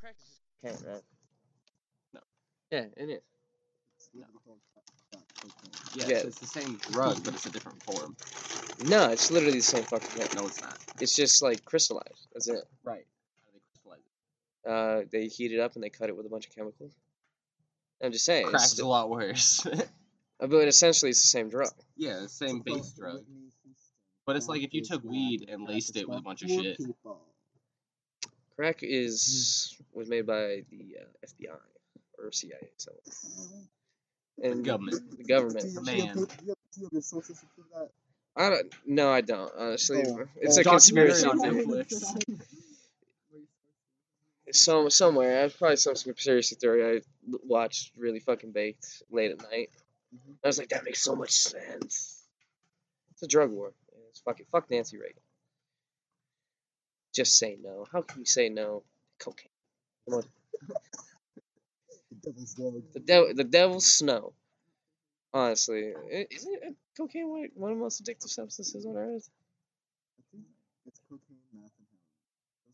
Crack is just cocaine, right? No. Yeah, it is. It's literally called crack- crack cocaine. Yeah, Yeah. It's, it's the same drug, but it's a different form. No, it's literally the same fucking thing. No, it's not. It's just like crystallized. That's it. Right. How do they crystallize it? Uh, they heat it up and they cut it with a bunch of chemicals. I'm just saying. Crack's It's, a lot worse. uh, but essentially, it's the same drug. yeah, the same base drug. But it's like if you took weed and laced it with a bunch of poor shit. people. Crack is was made by the uh, FBI or CIA, so and government. The government. Do you, do you Man. have, do you have, do you have your sources to that? I don't. No, I don't. Honestly, Oh, it's oh, a conspiracy. on theory. Netflix. Some somewhere. It's probably some conspiracy theory I l- watched really fucking baked late at night. Mhm. I was like, that makes so much sense. It's a drug war. It's fucking fuck Nancy Reagan. Just say no. How can you say no? Cocaine. The devil's dog. The devil. The devil's snow. Honestly, isn't it cocaine one one of the most addictive substances on earth? I think it's cocaine, meth, and heroin.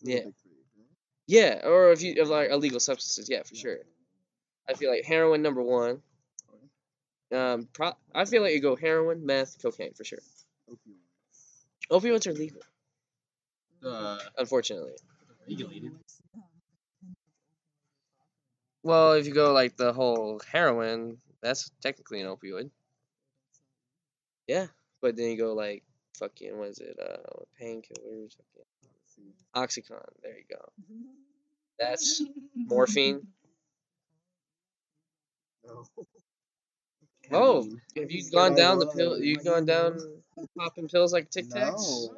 Those are the Yeah. big three, right? Yeah, or if you of like illegal substances, yeah, for sure. I feel like heroin number one. Um, pro- I feel like you go heroin, meth, cocaine for sure. Opioids. Opioids are legal, Uh, unfortunately. regulated. Well, if you go like the whole heroin, that's technically an opioid. Yeah, but then you go like fucking what is it? Uh, painkillers, fucking oxycontin. There you go. That's morphine. No. Oh, have you gone down the pill? You whoa. gone down popping pills like Tic Tacs? No.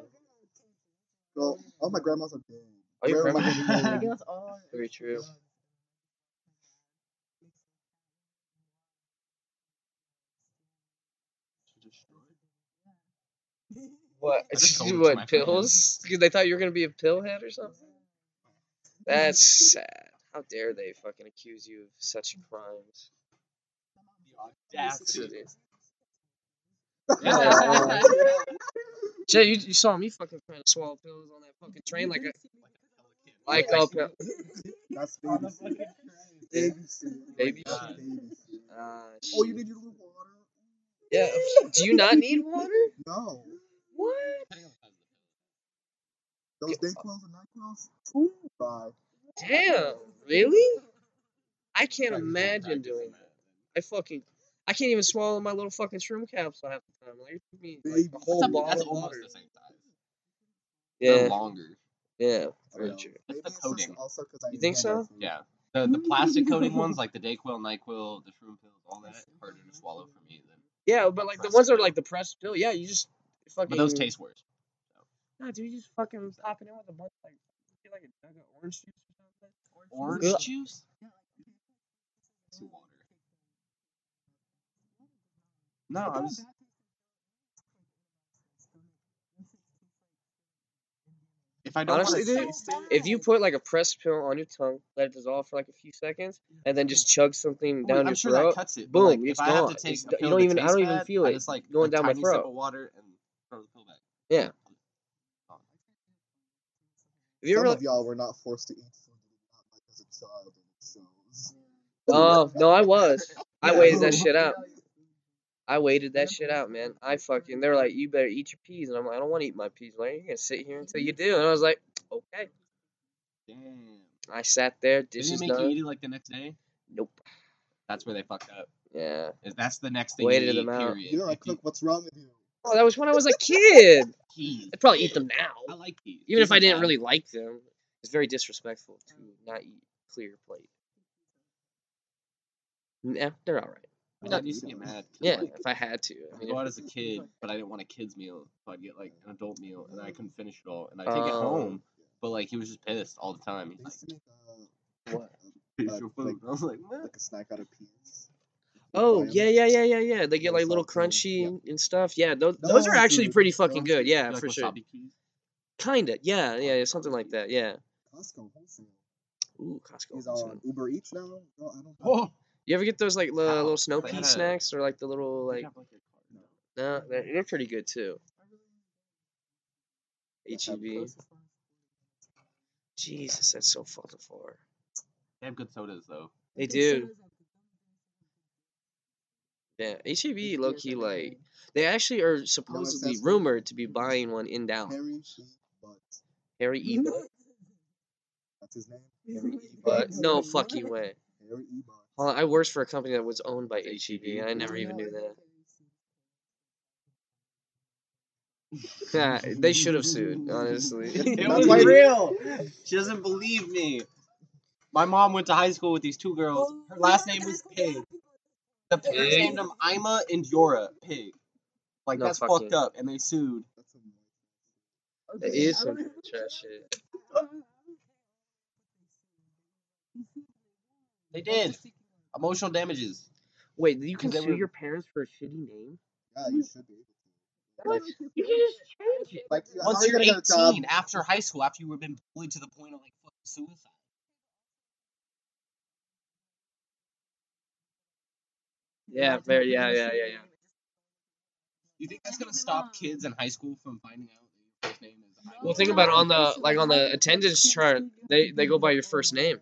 Well, all my grandmas are dead. Oh, your Where am I grandma- gonna go? guess all. Very true. What? I just told it to what pills? Because they thought you were gonna be a pill head or something. That's sad. How dare they fucking accuse you of such crimes? Audacity. Yeah. Jay, you, you saw me fucking trying to swallow pills on that fucking train like a like a pill. That's baby shit. Yeah. Baby shit. Baby shit. Uh, Oh, you need your little water? yeah. Do you not need water? No. What? Those Dayquils and NyQuils? Too dry. Damn. Really? I can't Crack imagine doing that. that. I fucking. I can't even swallow my little fucking shroom capsule half the time. Like, it took me like, Baby. a whole That's, bottle that's of almost the same size. They're Yeah, longer. yeah, I very know. true. It's Maybe the it's just coating. Also 'cause I You think so? food. Yeah. The the plastic coating ones like the Dayquil, Nyquil, the shroom pills, all that harder to swallow for me than. Yeah, but like the ones that are like the pressed pill, yeah, you just fucking. But those taste worse. Nah, dude, you just fucking pop it in with a bunch like get like a jug of orange juice or something. Orange Ugh. juice. It's water. No, I was. If I don't Honestly, want dude, If you put like a press pill on your tongue, let it dissolve for like a few seconds, and then just chug something Oh, down I'm your sure throat. that cuts it. but, boom, like, it's if I have gone. to take It's you don't even- I don't even feel it It's like going a down my tiny sip throat. of water and throw the pill back. Yeah. Have you Some ever? of y'all were not forced to eat food you did not like as a child, and it shows. Oh no, I was. I Yeah. waited that shit out. I waited that shit out, man. I fucking. They were like, "You better eat your peas," and I'm like, "I don't want to eat my peas, Larry. You're gonna sit here until you mm-hmm. do." And I was like, "Okay." Damn. I sat there, Did dishes they make you eat it like the next day? Nope. That's where they fucked up. Yeah. Is that's the next thing Waited you eat, them out. period. You know, I If you- cook. What's wrong with you? Oh, that was when I was a kid. peas. I'd probably eat them now. I like peas. Even Peas if I didn't fine. really like them, it's very disrespectful to not eat clear plate. Yeah, they're all right. My dad used to get mad. 'cause, Yeah, like, if I had to. I I'd mean, go if- out as a kid, but I didn't want a kid's meal, so I'd get like an adult meal, and I couldn't finish it all, and I'd take it Oh. home. But like he was just pissed all the time. He's like, make uh, What? "Finish uh, your like- I was like, "What?" like a snack out of peas. Oh yeah, yeah, yeah, yeah, yeah. They get like little salt and- crunchy and stuff. Yeah, those, those are actually dude, pretty fucking good. Yeah, like for sure. peas? Kinda. Yeah, yeah, yeah, something like that. Yeah. Costco wholesale. Ooh, Costco. He's wholesale. on Uber Eats now. No, I don't. Oh, You ever get those like li- How? little snow pea snacks or like the little like? No, they're, they're pretty good too. HEB. Jesus, that's so fucking far. They have good sodas though. They do. Yeah, HEB low key like they actually are supposedly rumored to be buying one in Dallas. Harry E. Butt. Harry. Butt. That's his name. Harry E. Butt. No fucking way. Harry E. Butt. Well, I worked for a company that was owned by HEB. and I never even knew that. Yeah, they should have sued, honestly. It was why- real. She doesn't believe me. My mom went to high school with these two girls. Her last name was Pig. The parents Pig? named them Ima and Yora Pig. Like No that's fucking- fucked up, and they sued. That's some It is some trash shit. They did emotional damages. Wait, you can sue were- your parents for a shitty name? Yeah, you should be. Like, you can just change it. Like, how Once are you you're gonna get a job? 18, after high school, after you have been bullied to the point of like fucking suicide. Yeah, very. Yeah, yeah, yeah, yeah. You think that's gonna stop kids in high school from finding out that your first name is? Well, think about it on the like on the attendance chart. They they go by your first name.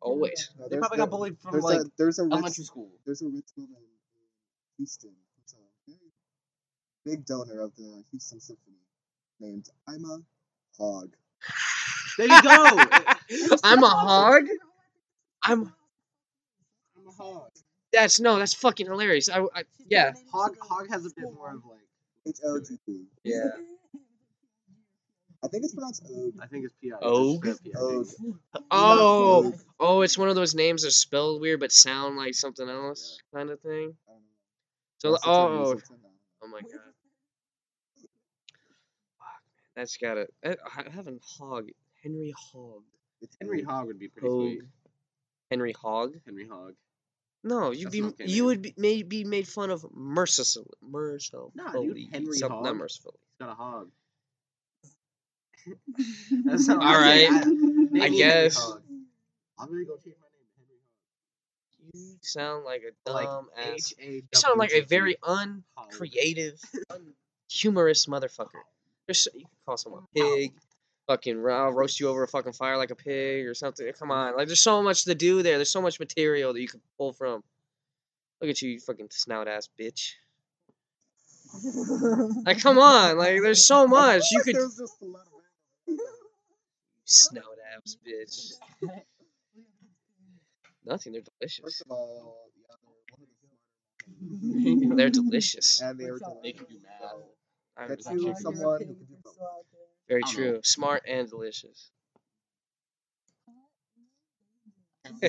Always. No, They probably there- got bullied from There's like a there's a rich, elementary school. there's a rich woman in Houston who's a very big donor of the Houston Symphony named Ima Hogg. There you go. I'm a hog. I'm. I'm a hog. That's no. That's fucking hilarious. I, I yeah. Hog Hog has a bit more of like H O G G. Yeah. I think it's pronounced Og. I think it's P I. Og? Og. Oh. Oh, it's one of those names that are spelled weird but sound like something else, kind of thing. I don't know. So Unless it's a oh, Hazelton, I don't know. oh my god. Fuck, that's got it. I, I haven't hog. Henry Hog. Henry Hog would be pretty Hog. sweet. Henry Hog. Henry Hog. No, you'd That's be okay you name. would be made be made fun of mercifully. Mercifully. Nah, dude, Henry Some- Not Hogg. mercifully. He's got a hog. That's not- All right. I, me Henry guess. I'm gonna go change my name to Henry Hog. You sound like a Like dumb ass. H A You sound like a W G G. very uncreative, humorous motherfucker. There's you can call someone a pig, fucking ro- roast you over a fucking fire like a pig or something. Come on, like there's so much to do there. There's so much material that you could pull from. Look at you, you fucking snout ass bitch. Like come on, like there's so I feel much like you could snout ass bitch. Nothing, they're delicious. First of all, yeah, they're one of the They're delicious. and they were They can do math. I- Get Is you chicken? someone who can do both. Very I don't true. know. Smart and delicious.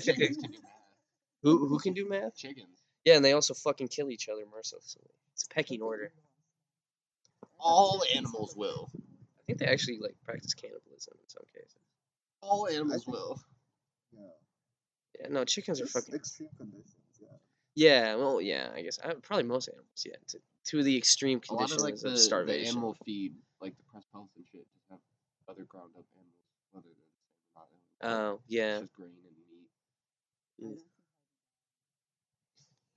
Chickens can do math. Who who can do math? Chickens. Yeah, and they also fucking kill each other mercilessly. It's a pecking order. All animals will. I think they actually like practice cannibalism in some cases. All animals think- will. Yeah. Yeah, no, chickens are fucking. extreme conditions. Yeah. Yeah, well, yeah, I guess I, probably most animals. Yeah, to, to the extreme conditions A lot of conditions like of the, the animal feed, like the pressed pellets and shit, just have other ground up animals, whether they're the same or. Oh yeah. It's just grain and meat. Mm.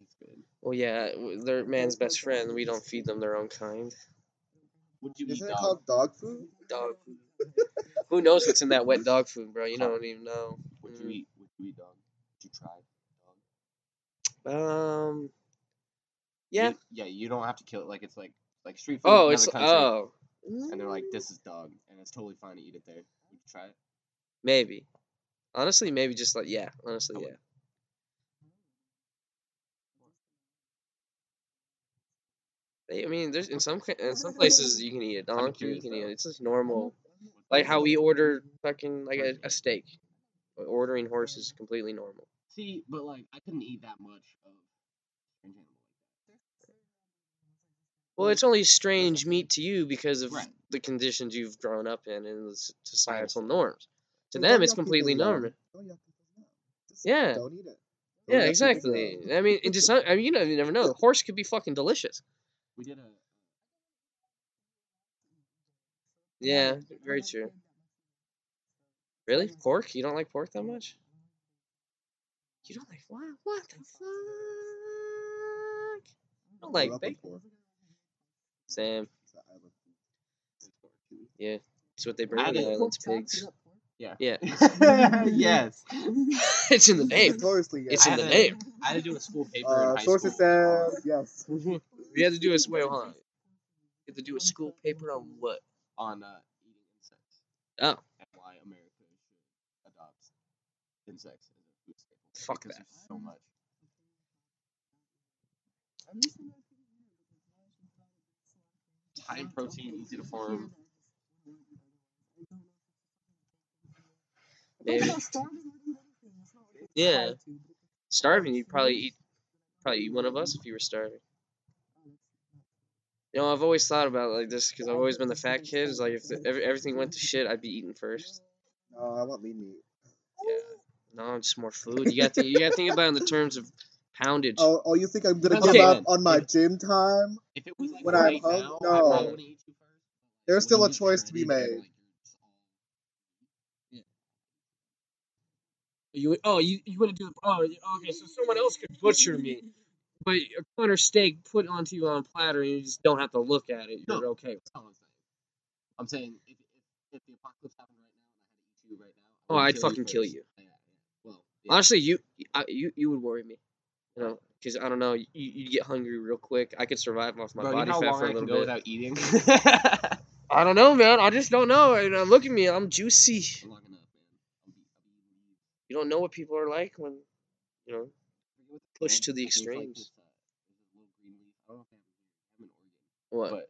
It's good. Well, yeah, w- they're man's best friend. We don't feed them their own kind. Would you Isn't it dog? called dog food? Dog. food. Who knows what's in that wet dog food, bro? You don't even know. Would you Mm. eat? Would you eat dog? Would you try dog? Um. Yeah. You- yeah, you don't have to kill it. Like it's like like street food. Oh, it's another country, oh. And they're like, this is dog, and it's totally fine to eat it there. Would you try it? Maybe. Honestly, maybe just like yeah. Honestly, I would. yeah. They- I mean, there's in some in some places you can eat a donkey. You can eat it. It's just normal. Mm-hmm. Like how we order fucking like a, a steak. Ordering horse is completely normal. See, but like I couldn't eat that much of strange animal. Well, it's only strange meat to you because of Right. the conditions you've grown up in and the societal norms. To Well, them, it's completely normal. Don't yuck people's yum. Just Yeah. Don't eat it. Yeah, exactly. I mean, it just I mean, you know, you never know. The horse could be fucking delicious. We did a Yeah, very true. Really, pork? You don't like pork that much? You don't like what? What the fuck? You don't like Grew bacon? pork, Sam, so I love pork. yeah, that's what they bring I on the did- islands, pigs. Yeah. Yeah. yes. it's in the name. Notoriously, yes. It's in the name. I had to do a school paper Uh, in high sources school. says yes. We had to do a wait, hold on. You had to do a school paper on what? on uh, eating insects Oh, and why America should adopt insects as a food staple. Fuck that. so much. High protein, easy to form. maybe. Yeah. Starving, you'd probably eat, probably eat one of us if you were starving. You know, I've always thought about it like this because I've always been the fat kid. Is like if the, every, everything went to shit, I'd be eating first. No, I want lean meat. Yeah. No, just more food. You got to you got to think about it in the terms of poundage. Oh, oh, you think I'm gonna Okay, give up on my gym time? If it was like When I'm right hung- now, no. I eat you. There's still a choice to be made. you're just all- You oh you you want to do the oh okay so someone else could butcher me, but a corner steak put onto you on a platter and you just don't have to look at it. You're No. okay. That's all I'm saying. I'm saying if, if, if the apocalypse happened right now and I had to eat you right now, Oh, I'd fucking kill you. Yeah, yeah. Well, yeah. Honestly, you I, you you would worry me. You know, because I don't know, you you get hungry real quick. I could survive off my Bro, you body know how fat for a I can little go bit. without eating? I don't know, man. I just don't know. And uh, look at me, I'm juicy. long enough, man. I'll be, I'll be eating leaves. You don't know what people are like when, you know. Push to the it's like extremes. uh, there's this little green leaf. I don't know if they have it here. I have it in Oregon. What? But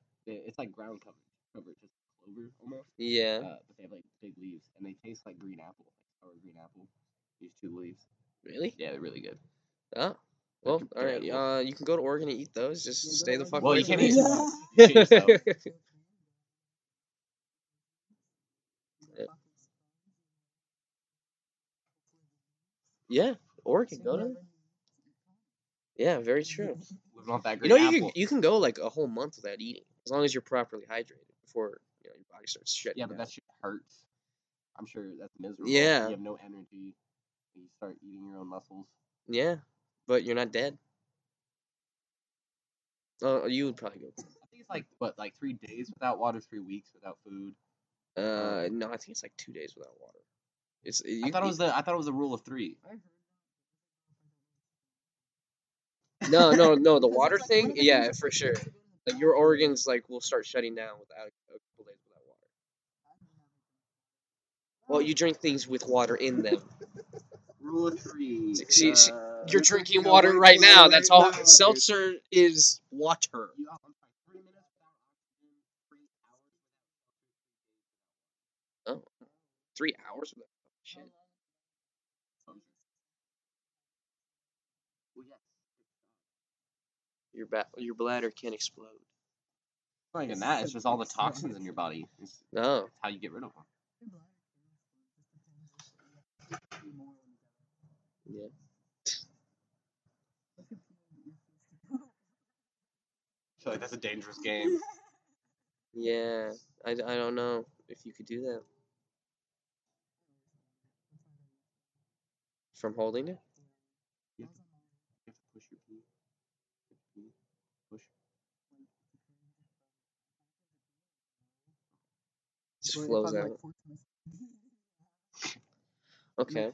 it's like ground cover. Cover, just clover almost. yeah. Uh, but they have like big leaves and they taste like green apple. Like sour green apple. These two leaves. Really? Yeah, they're really good. Oh. Well, They're all right. Uh, you can go to Oregon and eat those. Just stay the fuck Well, away you can't eat too much. You can't eat so. yeah, Oregon. Go to. Yeah, very true. Living off that You green know, you apple. can you can go like a whole month without eating as long as you're properly hydrated before you know your body starts shutting Yeah, but down. that shit hurts. I'm sure that's miserable. Yeah. You have no energy. You start eating your own muscles. Yeah, but you're not dead. Oh, you would probably go. I think it's like what, like three days without water, three weeks without food. Uh, no, I think it's like two days without water. It's you, I thought it was the I thought it was the rule of three. No, no, no. The water thing, yeah, for sure. Like your organs, like will start shutting down without a couple days without water. Well, you drink things with water in them. Rule of three. See- see, uh, You're You're drinking drinking water right now. That's all. Seltzer is water. you- I'm sorry, three minutes without oxygen, three hours without Three hours without shit. Well, yes. Your ba- your bladder can explode. Not even that. It's just all the toxins in your body. It's No. how you get rid of them. Yeah. I feel like that's a dangerous game. Yeah. I, I don't know if you could do that. From holding it? You have to, you have to push your pee. Push your pee. Push. It just flows out. Okay.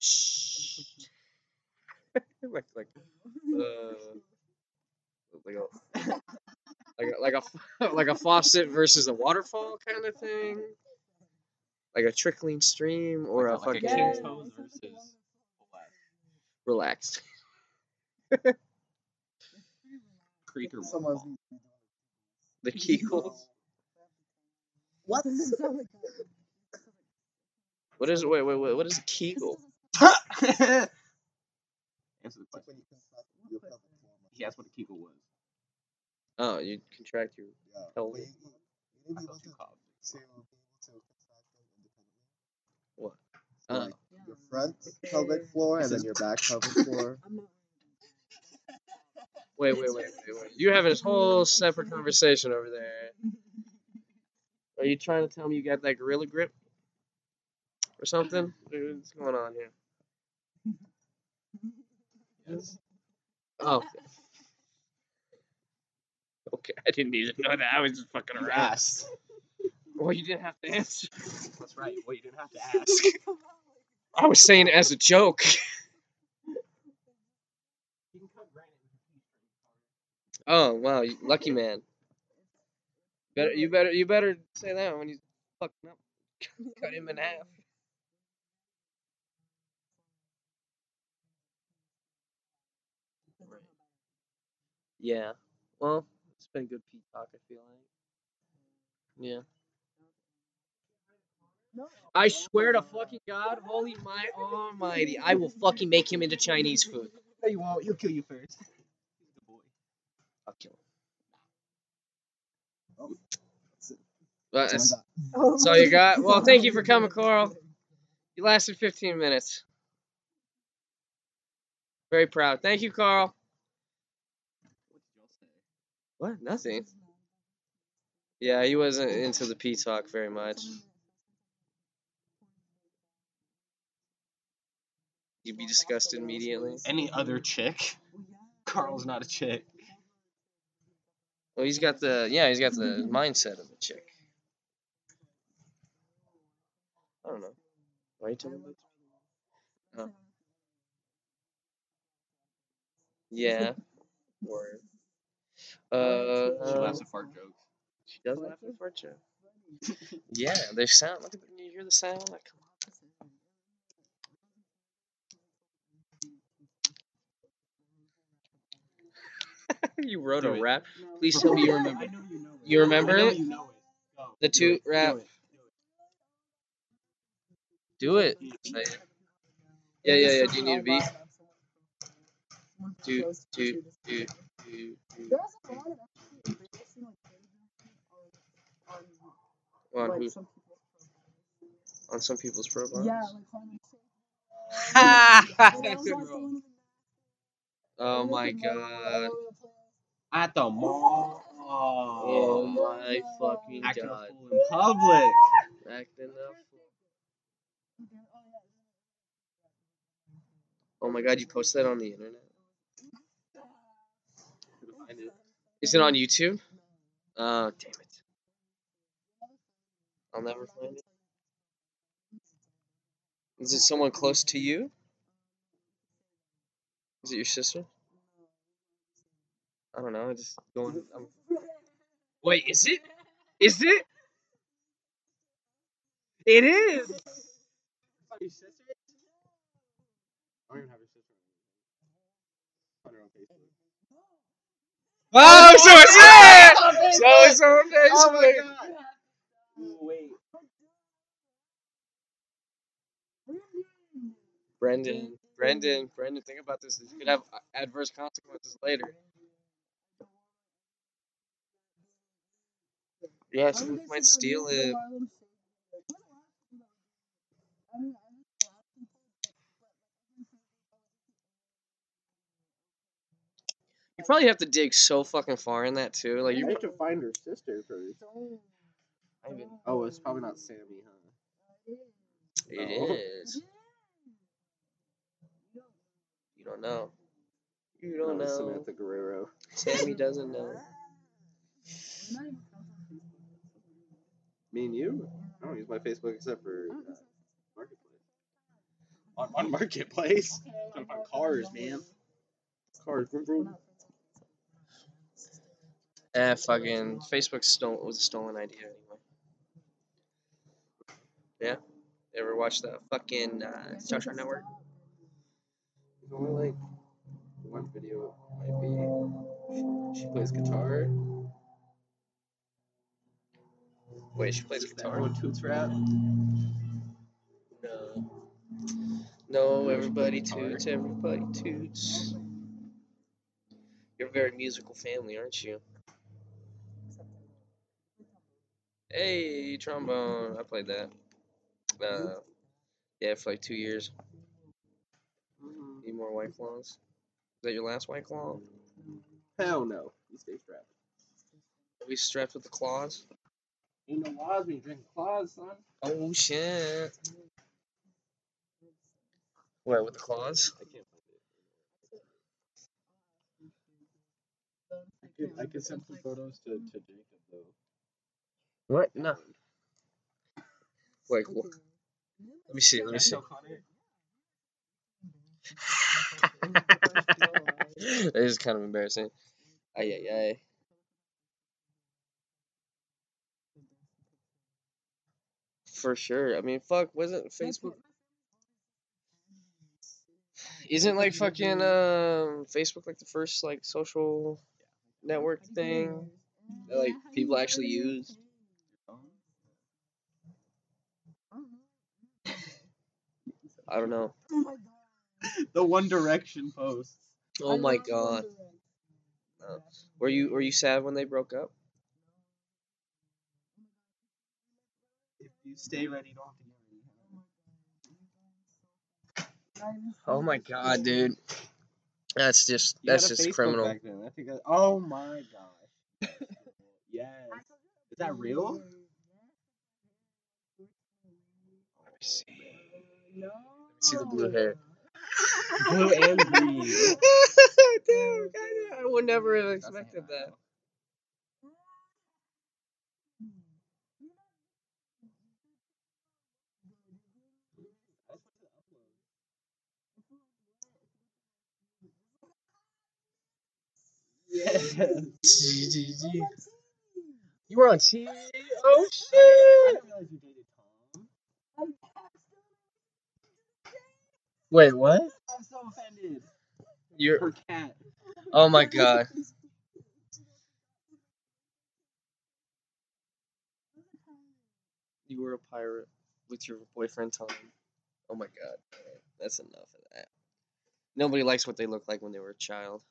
Shh. like like uh, like a like a like a like a faucet versus a waterfall kind of thing. Like a trickling stream or a like, fucking a king's hose versus relaxed. creek or waterfall. The Kegels. What? What is wait wait wait what is a Kegel? Answer the question. when you contract your pelvic floor muscle. He asked what a Kegel was. Oh, you contract your Yeah. Pelvic. But you- you- you I to be able to called. to be able to contract them independently. What? So, Oh. like your front pelvic floor and then your back pelvic floor. Wait wait wait wait wait. You having this whole separate conversation over there. Are you trying to tell me you got that gorilla grip? Or something? What's going on here? Yes. Oh. Okay, I didn't need to know that. I was just fucking You asked. Well, you didn't have to answer. That's right. Well, you didn't have to ask. I was saying it as a joke. Oh wow, lucky man. Better you better you better say that when he's fucking up. Cut him in half. Right. Yeah. Well, it's been a good Pete talk. I feel like. Yeah. I swear to fucking God, holy my almighty, I will fucking make him into Chinese food. No, you won't. He'll kill you first. He's. I'll kill him. Oh, But that's that's, all that's all you got. Well, thank you for coming, Coral. You lasted 15 minutes. Very proud. Thank you, Carl. What? Nothing. Yeah, he wasn't into the P talk very much. You'd be disgusted immediately. Any other chick? Carl's not a chick. Well, he's got the yeah, he's got the mindset of a chick. I don't know. Why are you telling me? Oh. Yeah. Word. She Uh, laughs at fart jokes. she does laugh at fart joke. Yeah, they sound. Look at you hear the sound that come you wrote Do a it. rap. Please tell me you remember. I know you know it. You remember I know it? you know it. Go. The Do toot it. Rap. Do it. Say it. Yeah, yeah, yeah. Do you need a beat? Do, do, do, do, do. On who? On some people's profiles. Yeah, like oh my god. At the oh mall. Oh my fucking Acting a god. fool in public. Acting up. Oh my god, you posted that on the internet? Is it on YouTube? Oh, damn it. I'll never find it. Is it someone close to you? Is it your sister? I don't know. I just going. I'm... Wait, is it? Is it? It is. Your sister? I don't even have your sister. On her own Facebook. Oh, so it's oh, it! So it's on Oh my Facebook. god. Wait. Brendan, Brendan, Brendan, think about this. This could have adverse consequences later. Yeah, someone might steal it. You probably have to dig so fucking far in that too. Like You you. have to find her sister first. I mean, Oh, it's probably not Sammy, huh? it Oh. is. You don't know. You don't No, know. Samantha Guerrero. Sammy doesn't know. Me and you? I don't use my Facebook except for uh, Marketplace. On, on Marketplace? Trying to find cars, man. Cars, vroom, vroom. Eh, fucking Facebook stole was a stolen idea anyway. Yeah. Ever watch the fucking uh, Star Trek Network? There's only like one video might be she, she plays guitar. Wait, she plays Is that guitar. Everyone toots rap. No. No, everybody toots, everybody toots. You're a very musical family, aren't you? Hey, trombone. I played that. Uh, yeah, for like two years. Need more White Claws? Is that your last White Claw? Hell no. You stay strapped. Are we strapped with the claws? Ain't no laws when you drinking claws, son. Oh shit. What, with the claws? I can't find it. I could, I could send some photos to, to Jacob though. What? No. Like, wha- let me see. Let me see. it is kind of embarrassing. Ay ay ay. For sure. I mean, fuck. Wasn't Facebook? Isn't like fucking um Facebook like the first like social network thing that like people actually use? I don't know. the One Direction post. Oh my god. Oh, were you were you sad when they broke up? If you stay ready, don't have to get ready. Oh my god, dude. That's just You that's just Facebook criminal. back then. I I, oh my gosh. yes. Is that real? Let me see. Let me see the blue hair. Blue and green. Dude, mm. I, I would never have expected that. Yes. You were on TV? Oh I shit! didn't realize you dated Tom. Wait, what? I'm so offended. You're Her cat. oh my god. You were a pirate with your boyfriend Tom. Oh my god. Alright, That's enough of that. Nobody likes what they look like when they were a child.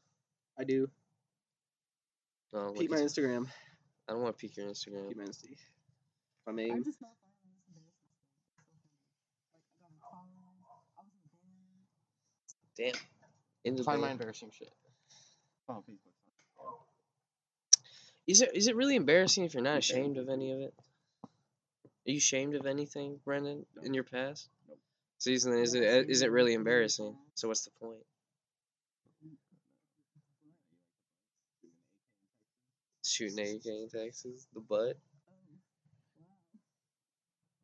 I do. Oh, Peep look my Instagram. I don't want to peek your Instagram. Peep my Insta. My name. Damn. In the Find my embarrassing shit. Oh, Facebook. Is it is it really embarrassing if you're not ashamed of any of it? Are you ashamed of anything, Brendan, No. in your past? Nope. So is is it uh, it really embarrassing? So what's the point? Shooting AK in Texas, the butt.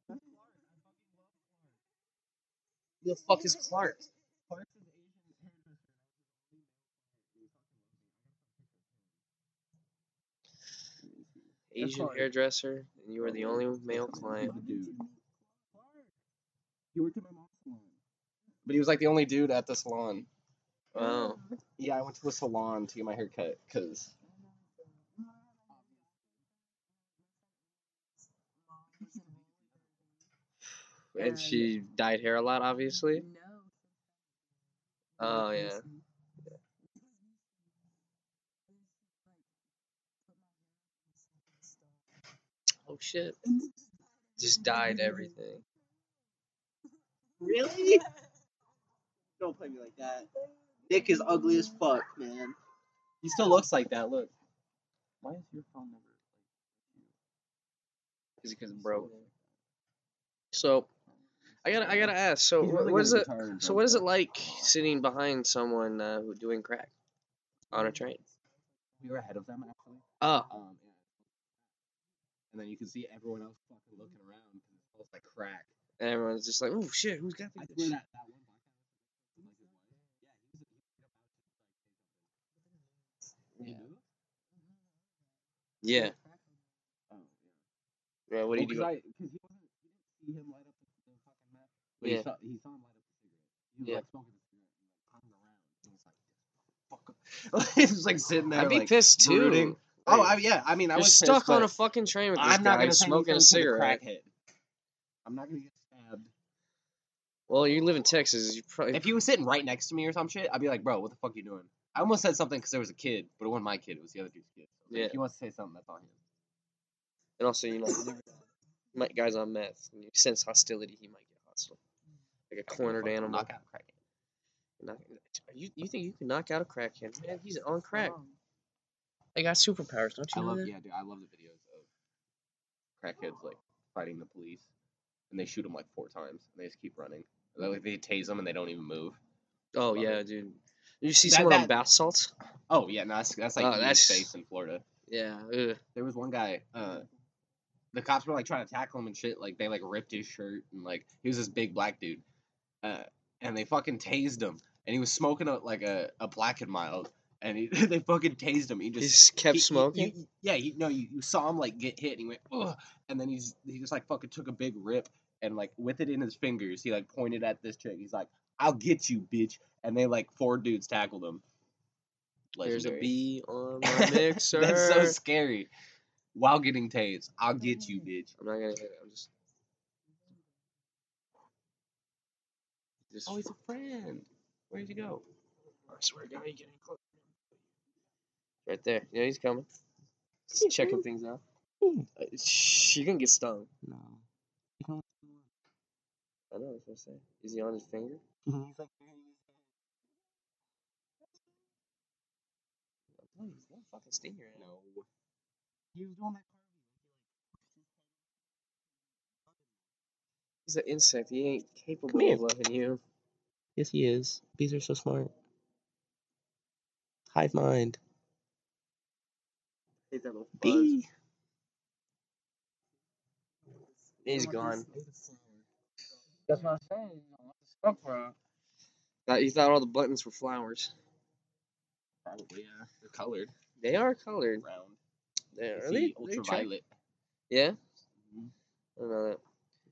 Who the fuck is Clark? Asian hairdresser, and you were the only male client. Dude. He worked at my mom's salon. But he was like the only dude at the salon. Wow. Yeah, I went to the salon to get my hair cut because And she dyed hair a lot, obviously. Oh yeah. Oh shit. Just dyed everything. Really? Don't play me like that. Nick is ugly as fuck, man. He still looks like that. Look. Why is your phone number? Is it because it broke? So, I gotta, I gotta ask. So, really what is it? So, what is it like sitting behind someone uh, who doing crack on a train? We were ahead of them actually. Oh, Um. And then you can see everyone else fucking looking around because it smells like crack. and everyone's just like, "Oh shit, who's got I this?" swear that that one black guy was like his wife. Yeah, he was. He was about to like. Yeah. Oh yeah. Yeah. What do you do? 'cause I, cause he wasn't, he didn't see him light up the, the fucking meth. But Yeah. he saw, he saw him light up the cigarette. He was Yeah. like smoking the cigarette and like hung around. He was like, fuck. like sitting there. I'd be like, pissed too. Oh, I, yeah. I mean, I you're was stuck pissed, on a fucking train with this I'm not guy gonna smoking a anything to the cigarette. crackhead. I'm not gonna get stabbed. Well, you live in Texas. You probably If he was sitting right next to me or some shit, I'd be like, bro, what the fuck you doing? I almost said something because there was a kid, but it wasn't my kid. It was the other dude's kid. So Yeah. If he wants to say something, that's on him. And also, you know, you might guys on meth. When you sense hostility, he might get hostile, like a cornered animal. Knock out crackhead. Knock, you you think you can knock out a crackhead? Man, he's on crack. They got superpowers, don't you know love, yeah, dude. I love the videos of crackheads like fighting the police, and they shoot them like four times, and they just keep running. They, like, they tase them, and they don't even move. Oh Love yeah, it. dude. You see That- someone on that- bath salts? Oh yeah, no, that's that's like oh, that's- face in Florida. Yeah. Ugh. There was one guy. Uh, the cops were like trying to tackle him and shit. Like they like ripped his shirt and like he was this big black dude, uh, and they fucking tased him. And he was smoking a, like a, a black and mild, and he, they fucking tased him. He He just just kept he- he- smoking. you- yeah, he, no, you, you saw him like get hit, and he went, Ugh, and then he's he just like fucking took a big rip, and like with it in his fingers, he like pointed at this chick. He's like, "I'll get you, bitch!" And they like four dudes tackled him. There's a bee on my mixer. That's so scary. While getting tased, I'll get you, mm. bitch. I'm not gonna hit it. I'm just. just Oh, he's a friend. Where'd he go? I swear to God, you getting close. Right there. Yeah, he's coming. Just checking things out. Uh, shh, you can get stung. No. I know. What I'm saying. Is he on his finger? He's like, No, he's gonna fucking sting your ass. no. He was doing that. He's an insect. He ain't capable Come here. of loving you. Yes, he is. Bees are so smart. Hive mind. Hate that little. Bee. He's gone. That's what I'm saying. Stuff for Thought you thought all the buttons were flowers. Probably, yeah. They're colored. They are colored. Round. They are. They, see they tra- ultraviolet. Yeah. Mhm. I don't know that.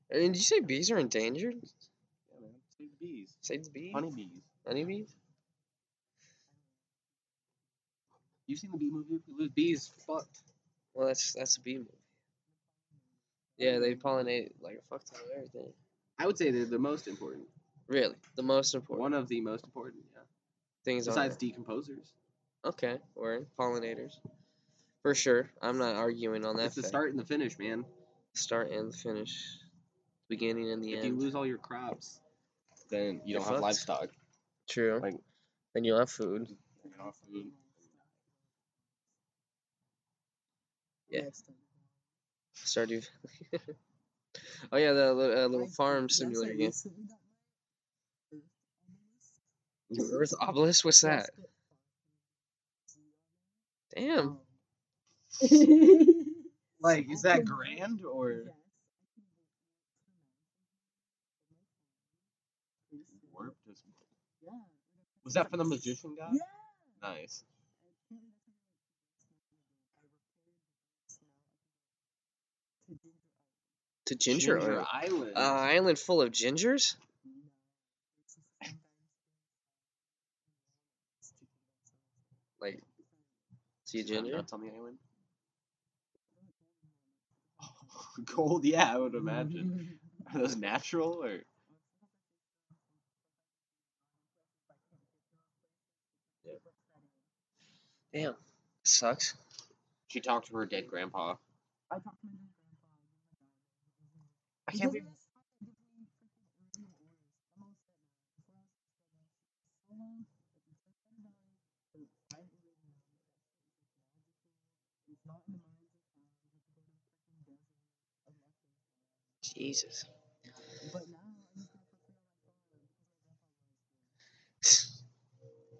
And did you say bees are endangered? Yeah, man. Save the bees. Save the bees. Honeybees. Honeybees. You seen the bee movie? If you lose bees, fucked. Well, that's that's a bee movie. Yeah, they pollinate like a fuck ton of everything. I would say they're the most important. Really, the most important One of the most important, yeah. things on Besides Earth. decomposers. Okay, or pollinators. For sure, I'm not arguing on that. It's the fact. start and the finish, man. start and the finish, beginning and the end. If end. you lose all your crops, then you You're don't have fucked. livestock. True. like- then you'll have food. You don't have food. Yeah. Stardew. oh yeah, the li- uh, little farm simulator game. Earth Obelisk. What's that? Damn. Like, is that grand or was that for the magician guy? Nice. To Ginger, Island. Island. Uh, island full of gingers. Like, see a ginger? Nuts on the island. Gold, yeah, I would imagine. Are those natural or? Damn, sucks. She talked to her dead grandpa. I talked to my grandpa. I can't believe. Jesus.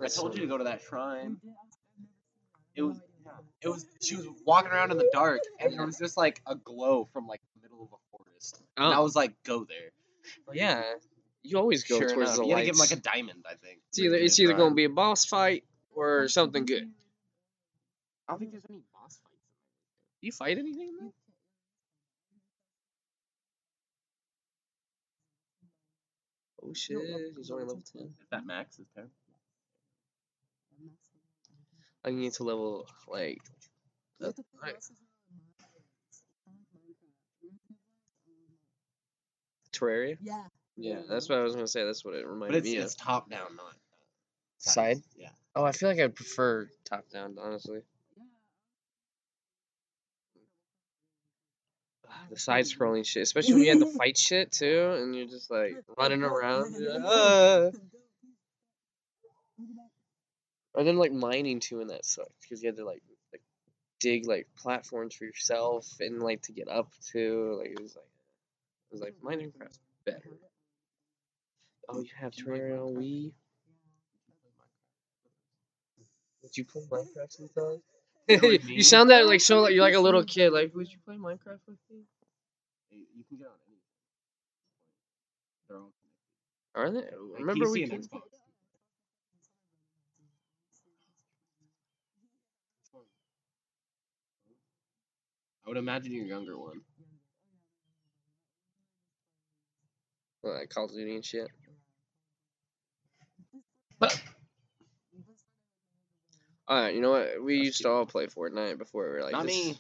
I told you to go to that shrine. It was- It was she was walking around in the dark, and there was just like a glow from like the middle of a forest. And I Oh, was like, "Go there." yeah. You always go sure towards enough. the you gotta lights. give him like a diamond, I think. it's either it's either gonna be a boss fight or something good. I don't think there's any boss fights. Do you fight anything? in that? Oh shit! He's only level ten. If that max is ten. I need to level like Right. Terraria. Yeah. Yeah, that's what I was gonna say. That's what it But reminded it's, me of. it's top down, not Side? Yeah. Oh, I feel like I'd prefer top down, honestly. The side scrolling shit, especially when you had the fight shit too, and you're just like running around. you're like, "Ah." Or then like mining too, and that sucked because you had to like like dig like platforms for yourself and like to get up to like it was like it was like mm-hmm. Minecraft's better. Oh, you have Terraria on Wii? Did you play Minecraft sometimes? you sound that like so like you're like a little kid. Like, would you play Minecraft with me? You can get on anything. They're all. Are they? Remember we and Xbox. I would imagine your younger one. Like Call of Duty and shit. But Alright, you know what? We That's used to all play Fortnite before we were like Not this- me.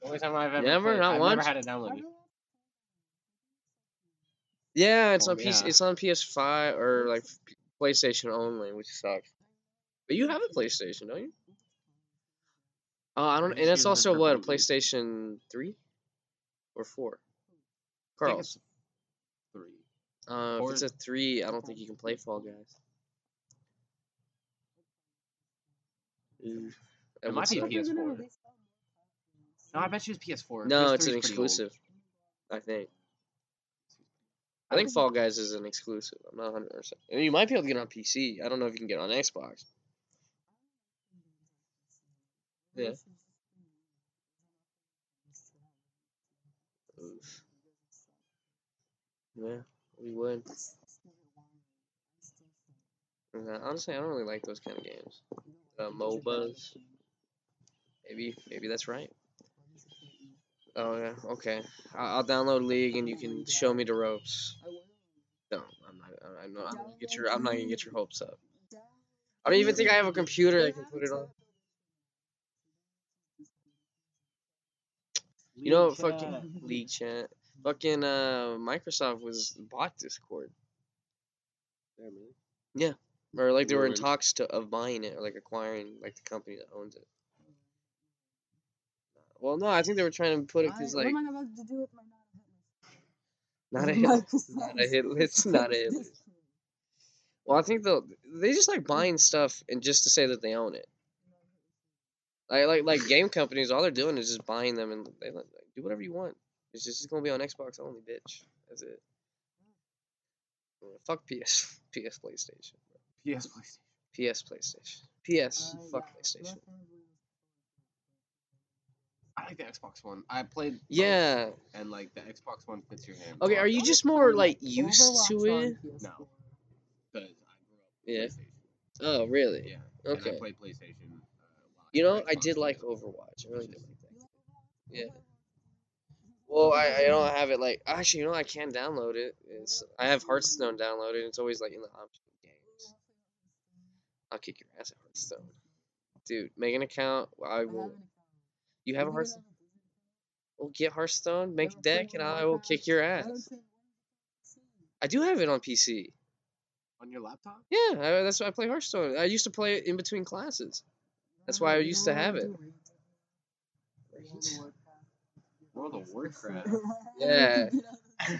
The only time I've ever Never? played- Not I've once? never had it downloaded. Yeah, it's Oh, on PC. yeah. It's on PS5 or like PlayStation only, which sucks. But you have a PlayStation, don't you? Oh, I don't. I'm And just it's also what a. PlayStation Three or four. I think Carl's. It's three. Uh, if it's a three, I don't think you can play Fall Guys. Ooh, that It might be suck. PS4. No, I bet you it's PS4. No, PS3 it's an exclusive. I think. I think Fall Guys is an exclusive. I'm not 100. percent You might be able to get it on PC. I don't know if you can get it on Xbox. Yeah. Oof. Yeah, we would. Yeah, honestly, I don't really like those kind of games. Uh, MOBAs. Maybe, maybe that's right. Oh yeah, okay. I- I'll download League and you can show me the ropes. No, I'm not. I- I'm not. I'm gonna get your. I'm not gonna get your hopes up. I don't even think I have a computer I can put it on. You know, League fucking. League chat. Fucking uh, Microsoft was bought Discord, Yeah, man. or like they were in talks to of buying it, or like acquiring like the company that owns it. Well, no, I think they were trying to put it because like what am I about to do with my not a not hit, not a hit list, not a hit list. Well, I think they'll they just like buying stuff and just to say that they own it. Like like like game companies, all they're doing is just buying them and they like, do whatever you want. It's just it's gonna be on Xbox only, bitch. That's it. Yeah, Fuck PS PS PlayStation. PS PlayStation. PS PlayStation. PS fuck PlayStation. I like the Xbox One. I played. both, Yeah. and like the Xbox One fits your hand. Okay, are you just more like used to it? No. Because I grew up. Yeah. Oh really? Yeah. And Okay. I played PlayStation. Uh, while You had know, I did like Overwatch. I really did like that. Yeah. Well, I, I don't have it like actually. You know, I can download it. It's I have Hearthstone downloaded. It's always like in the option games. I'll kick your ass at Hearthstone, dude. Make an account. I will. You have a Hearthstone? Well, get Hearthstone. Make a deck, and I will kick your ass. I do have it on PC. on your laptop. Yeah, I, that's why I play Hearthstone. I used to play it in between classes. That's why I used to have it. World of Warcraft. Yeah.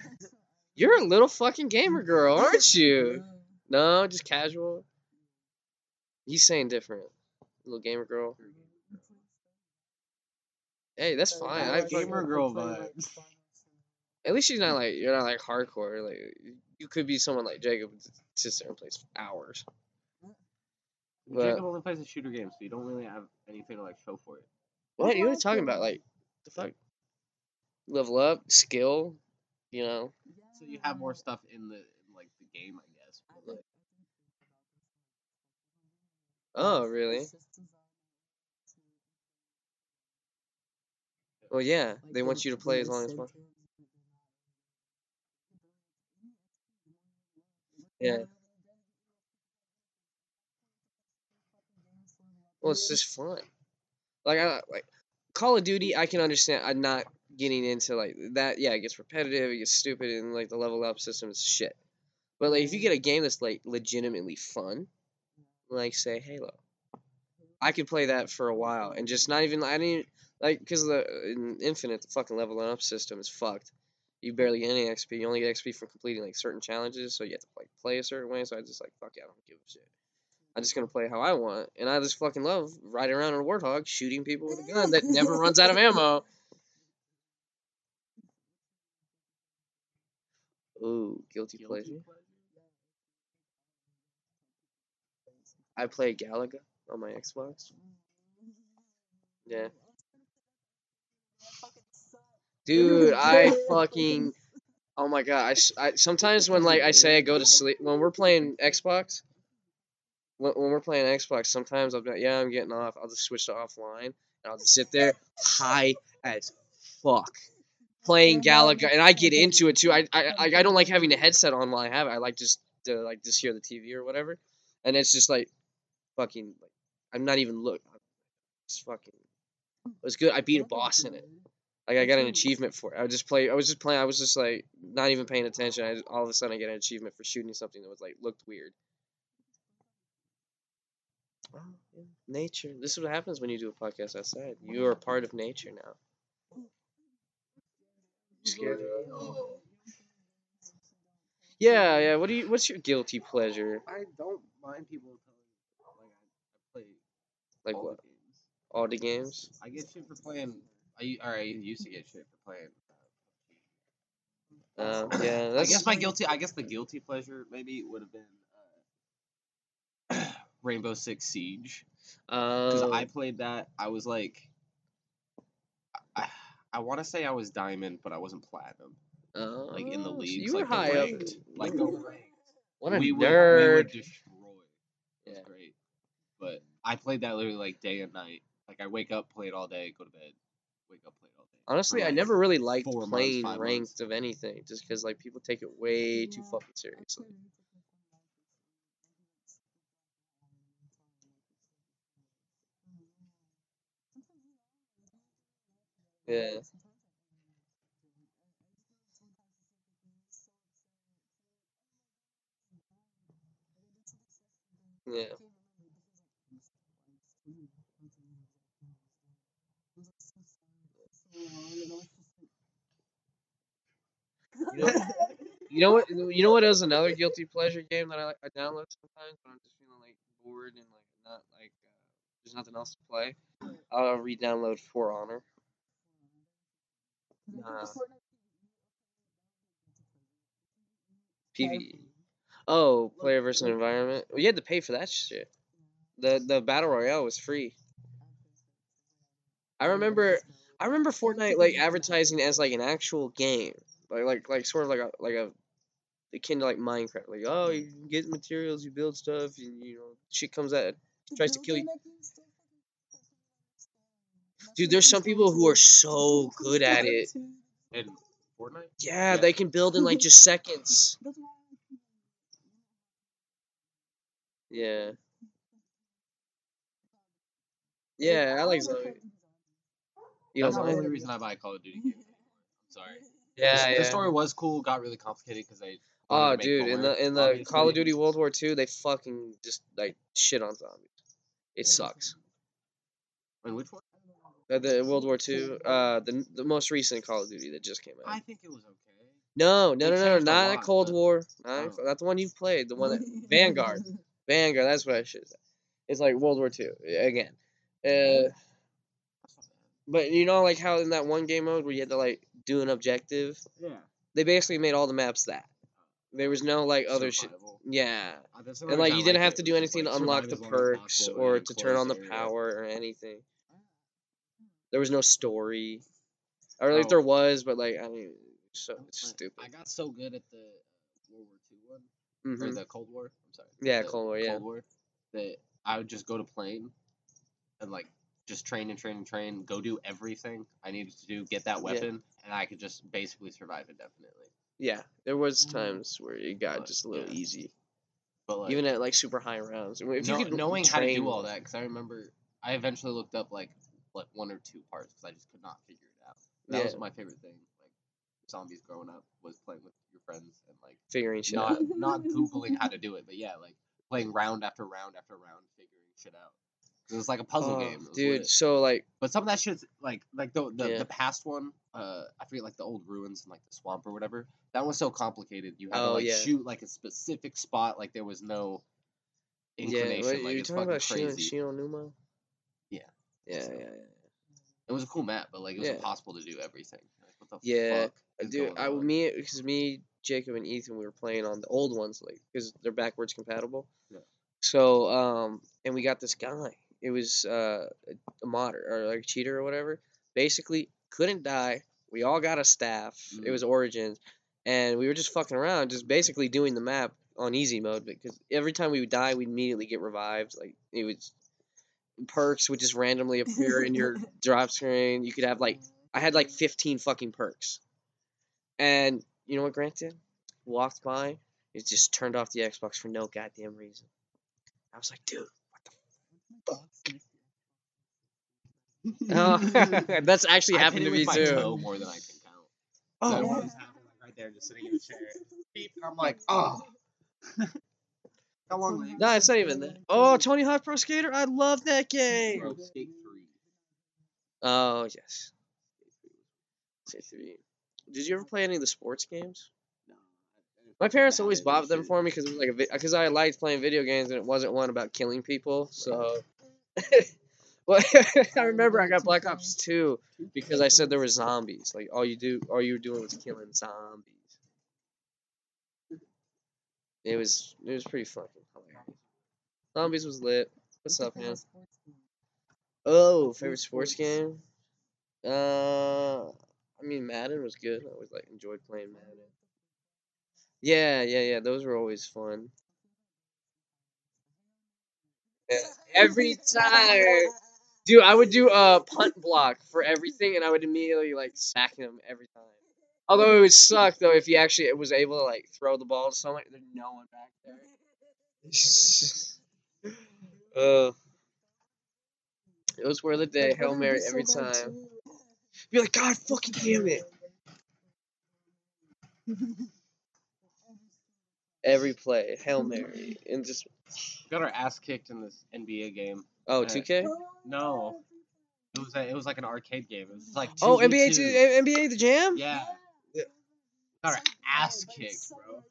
You're a little fucking gamer girl, aren't you? No, just casual. He's saying different. Little gamer girl. Hey, that's fine. I Gamer girl vibes. At least she's not like you're not like hardcore. Like you could be someone like Jacob who sits there and plays for hours. But- Jacob only plays a shooter game, so you don't really have anything to like show for it. What are you talking about? Like the fuck? Level up, skill, you know. So you have more stuff in the in, like the game, I guess. But, like, Oh, really? Well, yeah, they want you to play as long as possible. Yeah. Well, it's just fun. Like I like Call of Duty. I can understand. I'm not getting into like that. Yeah, it gets repetitive. It gets stupid, and like the level up system is shit. But like if you get a game that's like legitimately fun, like say Halo, I could play that for a while and just not even. I didn't like because the in Infinite the fucking leveling up system is fucked. You barely get any XP. You only get XP from completing like certain challenges, so you have to like play a certain way. So I just like fuck yeah, I don't give a shit. I'm just gonna play how I want, and I just fucking love riding around on a warthog, shooting people with a gun that never runs out of ammo. Ooh, guilty pleasure. I play Galaga on my Xbox. Yeah. Dude, I fucking. Oh my god! I, I sometimes when like I say I go to sleep when we're playing Xbox. When, when we're playing Xbox, sometimes I'll be like, yeah, I'm getting off. I'll just switch to offline and I'll just sit there high as fuck playing Galaga, and I get into it too. I I I I don't like having a headset on while I have it. I like just to like just hear the TV or whatever, and it's just like fucking. Like, I'm not even look. It's fucking. It was good. I beat a boss in it. Like I got an achievement for it. I was just play. I was just playing. I was just like not even paying attention. I all of a sudden I get an achievement for shooting something that was like looked weird. Oh, yeah. Nature. This is what happens when you do a podcast outside. You are part of nature now. Scared of- Yeah, yeah. What do you? What's your guilty pleasure? I don't mind people telling like I, play Like all what? the games. All the games? I get shit for playing. I or I used to get shit for playing. Uh, yeah, I guess my guilty. I guess the guilty pleasure maybe would have been uh, Rainbow Six Siege because Um, I played that. I was like, I, I want to say I was diamond, but I wasn't platinum. Oh, like, in the oh, so You were like the high up. like the ranked. What a we would, we nerd. would destroy. It was Yeah. great. But I played that literally like day and night. Like I wake up, play it all day, go to bed, wake up, play it all day. for, Honestly, I never really liked four months, playing ranked months. of anything, just because like people take it way too fucking seriously. Yeah. Yeah. You know, you know what? You know what is another guilty pleasure game that I, I download sometimes when I'm just feeling like bored and like not like uh, there's nothing else to play. I'll re-download For Honor. PvE. Oh, player versus environment. Well, you had to pay for that shit. The the battle royale was free. I remember I remember Fortnite like advertising as like an actual game, like like like sort of like a like a akin to like Minecraft. Like oh, you get materials, you build stuff, and you know shit comes out tries to kill you. Dude, there's some people who are so good at it. In Fortnite. Yeah, Yeah. they can build in like just seconds. Yeah. Yeah, I like zombie. You That's the only reason I buy Call of Duty games. I'm sorry. Yeah, the, yeah. the story was cool, got really complicated because they. Oh, dude, in the in the obviously. Call of Duty World War II, they fucking just like shit on zombies. It sucks. Wait, which one? Uh, the World War II, uh, the the most recent Call of Duty that just came out. I think it was okay. No, no, no, no, a not lot, Cold but- War. Not, Oh. not the one you've played. The one that Vanguard. Vanguard. That's what I should say. It's like World War II again. Uh, That's not bad. but you know, like how in that one game mode where you had to like do an objective, Yeah. they basically made all the maps that. There was no like other shit. Yeah. Uh, And like you didn't liked have it, to do anything like, to unlock the as long as perks or to turn on the area. power or anything. There was no story. Or like Oh. there was, but like I mean, so it's stupid. I got so good at the World War II one or hmm the Cold War. I'm sorry. Yeah, the Cold War, yeah. Cold War. That I would just go to plane and like just train and train and train, go do everything I needed to do, get that weapon, and I could just basically survive indefinitely. Yeah, there was times where it got But, just a little yeah. easy, But like even at like super high rounds. If know- you could knowing how to do all that, because I remember I eventually looked up like like one or two parts because I just could not figure it out. That was my favorite thing. Like zombies growing up was playing with your friends and like figuring shit not out. not googling how to do it, but yeah, like playing round after round after round, figuring shit out. It was like a puzzle Oh, game, dude. lit. So like, But some of that shit's like like the the, Yeah. the past one, uh, I forget like the old ruins and like the swamp or whatever. That was so complicated. You had to Oh, like yeah. shoot like a specific spot. Like there was no yeah, inclination. what, like you're talking about Shino. Shi No Numa. Yeah. Yeah, So- yeah, yeah. It was a cool map, but like it was Yeah. impossible to do everything. Like, what the Yeah, Dude, I on? me because me, Jacob, and Ethan, we were playing on the old ones, like because they're backwards compatible. Yeah. So um, and we got this guy. It was uh a modder or like a cheater or whatever. Basically, couldn't die, We all got a staff. It Mhm. was Origins, and we were just fucking around, just basically doing the map on easy mode because every time we would die, we'd immediately get revived. Like it was perks would just randomly appear in your drop screen. You could have like I had like 15 fucking perks, and you know what Grant did? Walked by, it just turned off the Xbox for no goddamn reason. I was like, dude, what the fuck? oh, that's actually I've happened to me too. more than I can count. Oh, That wow. always like, right there, just sitting in a chair. Beep, and I'm like, oh. How long? legs? No, it's not even that. Oh, Tony Hawk Pro Skater, I love that game. Bro, skate three. Oh yes. Say three. Did you ever play any of the sports games? No. My parents always bought them for me because it was like a because I liked playing video games and it wasn't one about killing people. So, well, I remember I got Black Ops Two because I said there were zombies. Like all you do, all you were doing was killing zombies. It was it was pretty fucking hilarious. Zombies was lit. What's up, man? Oh, favorite sports game? Uh, I mean Madden was good. I always like enjoyed playing Madden. Yeah, yeah, yeah. Those were always fun. Yeah, every time, dude, I would do a punt block for everything, and I would immediately like sack him every time. Although it would suck though if he actually was able to like throw the ball to someone, there's no one back there. uh, it was worth the day. Hail Mary every time. Be like, God fucking damn it. Every play, Hail Mary. And just, Got our ass kicked in this NBA game. oh, Uh, 2K? No. It was a, it was like an arcade game. It was like Oh, 2v2. NBA, 2, NBA The Jam? Yeah. Yeah. Got our ass kicked, bro.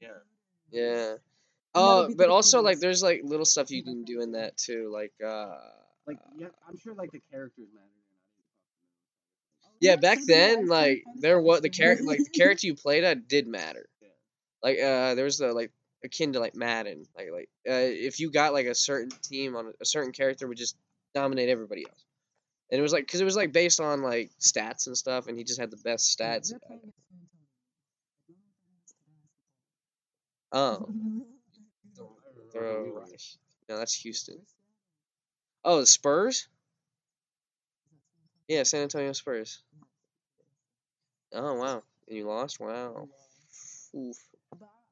Yeah. Yeah. Oh, but also, like, there's, like, little stuff you can do in that, too. Like, uh... Like yeah, I'm sure like the characters matter. Yeah, back then, like, there was, the character, like, the character you played at did matter. Like, uh, there was the, like, akin to, like, Madden. Like, like, uh, if you got, like, a certain team on a, a certain character would just dominate everybody else. And it was, like, because it was, like, based on, like, stats and stuff, and he just had the best stats. Oh. Throw. No, that's Houston. Oh, the Spurs? Yeah, San Antonio Spurs. Oh, wow. And you lost? Wow. Oof.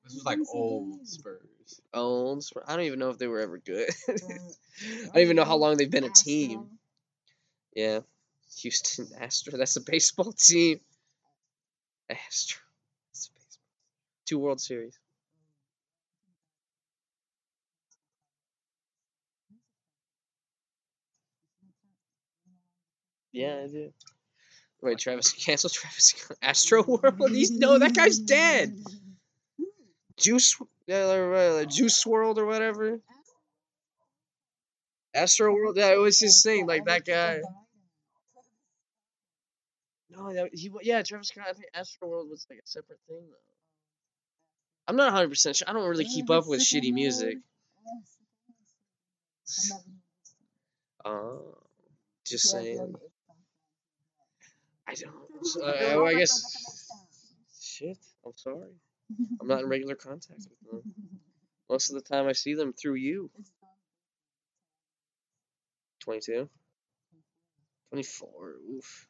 This was like old Spurs. Old Spurs. I don't even know if they were ever good. I don't even know how long they've been a team. Yeah. Houston Astro. That's a baseball team. Astro. That's a baseball. Two World Series. Yeah, I do. Wait, Travis, cancel Travis. Astroworld? He's no, that guy's dead. Juice, uh, uh, Juice WRLD or whatever. Astroworld. Yeah, it was his thing. Like that guy. No, that, he. Yeah, Travis Scott. I think Astroworld was like a separate thing though. I'm not 100 percent sure. I don't really keep up with shitty music. Oh, just saying. I don't. So, uh, I guess. Shit. I'm sorry. I'm not in regular contact with them. Most of the time, I see them through you. 22. 24. Oof.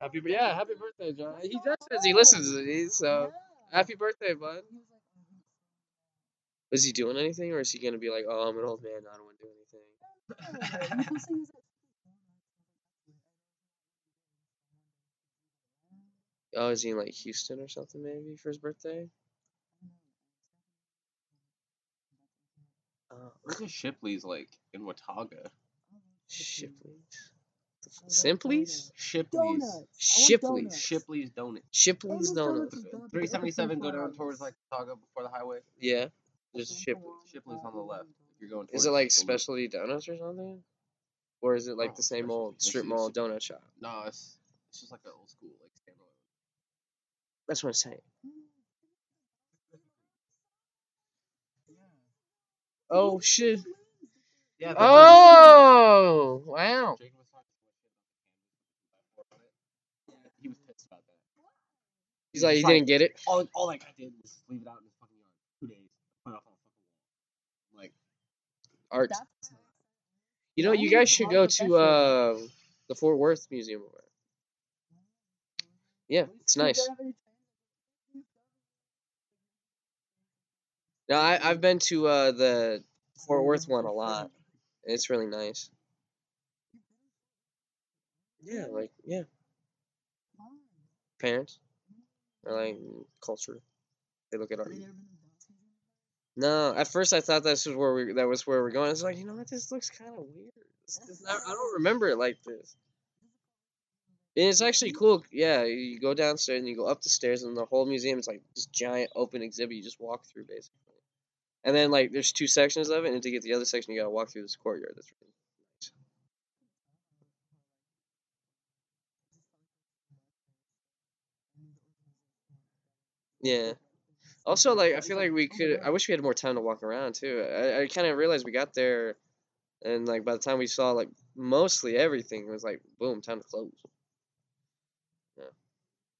Happy, yeah, happy birthday, John. He just says he listens to these, so happy birthday, bud. Is he doing anything, or is he gonna be like, "Oh, I'm an old man, I don't want to do anything"? Oh, is he in like Houston or something maybe for his birthday? Oh, Where's the Shipley's like in Watauga? Shipley's. Simplies? Shipley's. Shipley's. Shipley's Donuts. Shipley's Donuts. 377 go down towards like Watauga before the highway. Yeah. There's Shipley's. Shipley's on the left. If you're going. Is it like specialty donuts or something? Or is it like Oh, the same old strip mall donut shop? No, it's it's just like an old school like standalone. That's what I'm saying. Oh shit. Yeah, oh wow. He's like, he didn't get it. All, all like I did was leave it out in the fucking yard two days. Put off on fucking Like art. You know, you guys should go to uh, the Fort Worth Museum. Yeah, it's nice. No, I I've been to uh the Fort Worth one a lot. It's really nice. Yeah, like yeah, parents or like culture. They look at art. No, at first I thought this was where we that was where we're going. It's like you know what, this looks kind of weird. Not, I don't remember it like this. And it's actually cool. Yeah, you go downstairs and you go up the stairs, and the whole museum is like this giant open exhibit. You just walk through basically. And then like there's two sections of it, and to get the other section, you gotta walk through this courtyard. That's really nice. Yeah. Also, like I feel like we could. I wish we had more time to walk around too. I, I kind of realized we got there, and like by the time we saw like mostly everything, it was like boom, time to close. Yeah.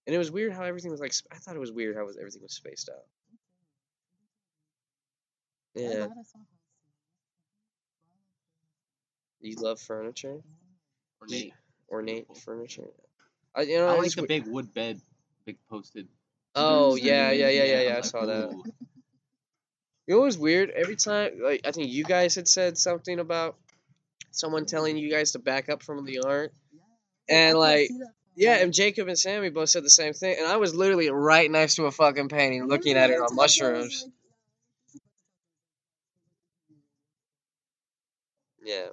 And it was weird how everything was like. I thought it was weird how was everything was spaced out. Yeah. You love furniture, ornate. ornate furniture. I you know I like the we- big wood bed, big posted. Oh yeah, yeah, yeah, yeah, yeah. I like, saw that. You know what was weird? Every time, like, I think you guys had said something about someone telling you guys to back up from the art. And, like, Yeah, and Jacob and Sammy both said the same thing. And I was literally right next to a fucking painting looking at it on mushrooms. Yeah.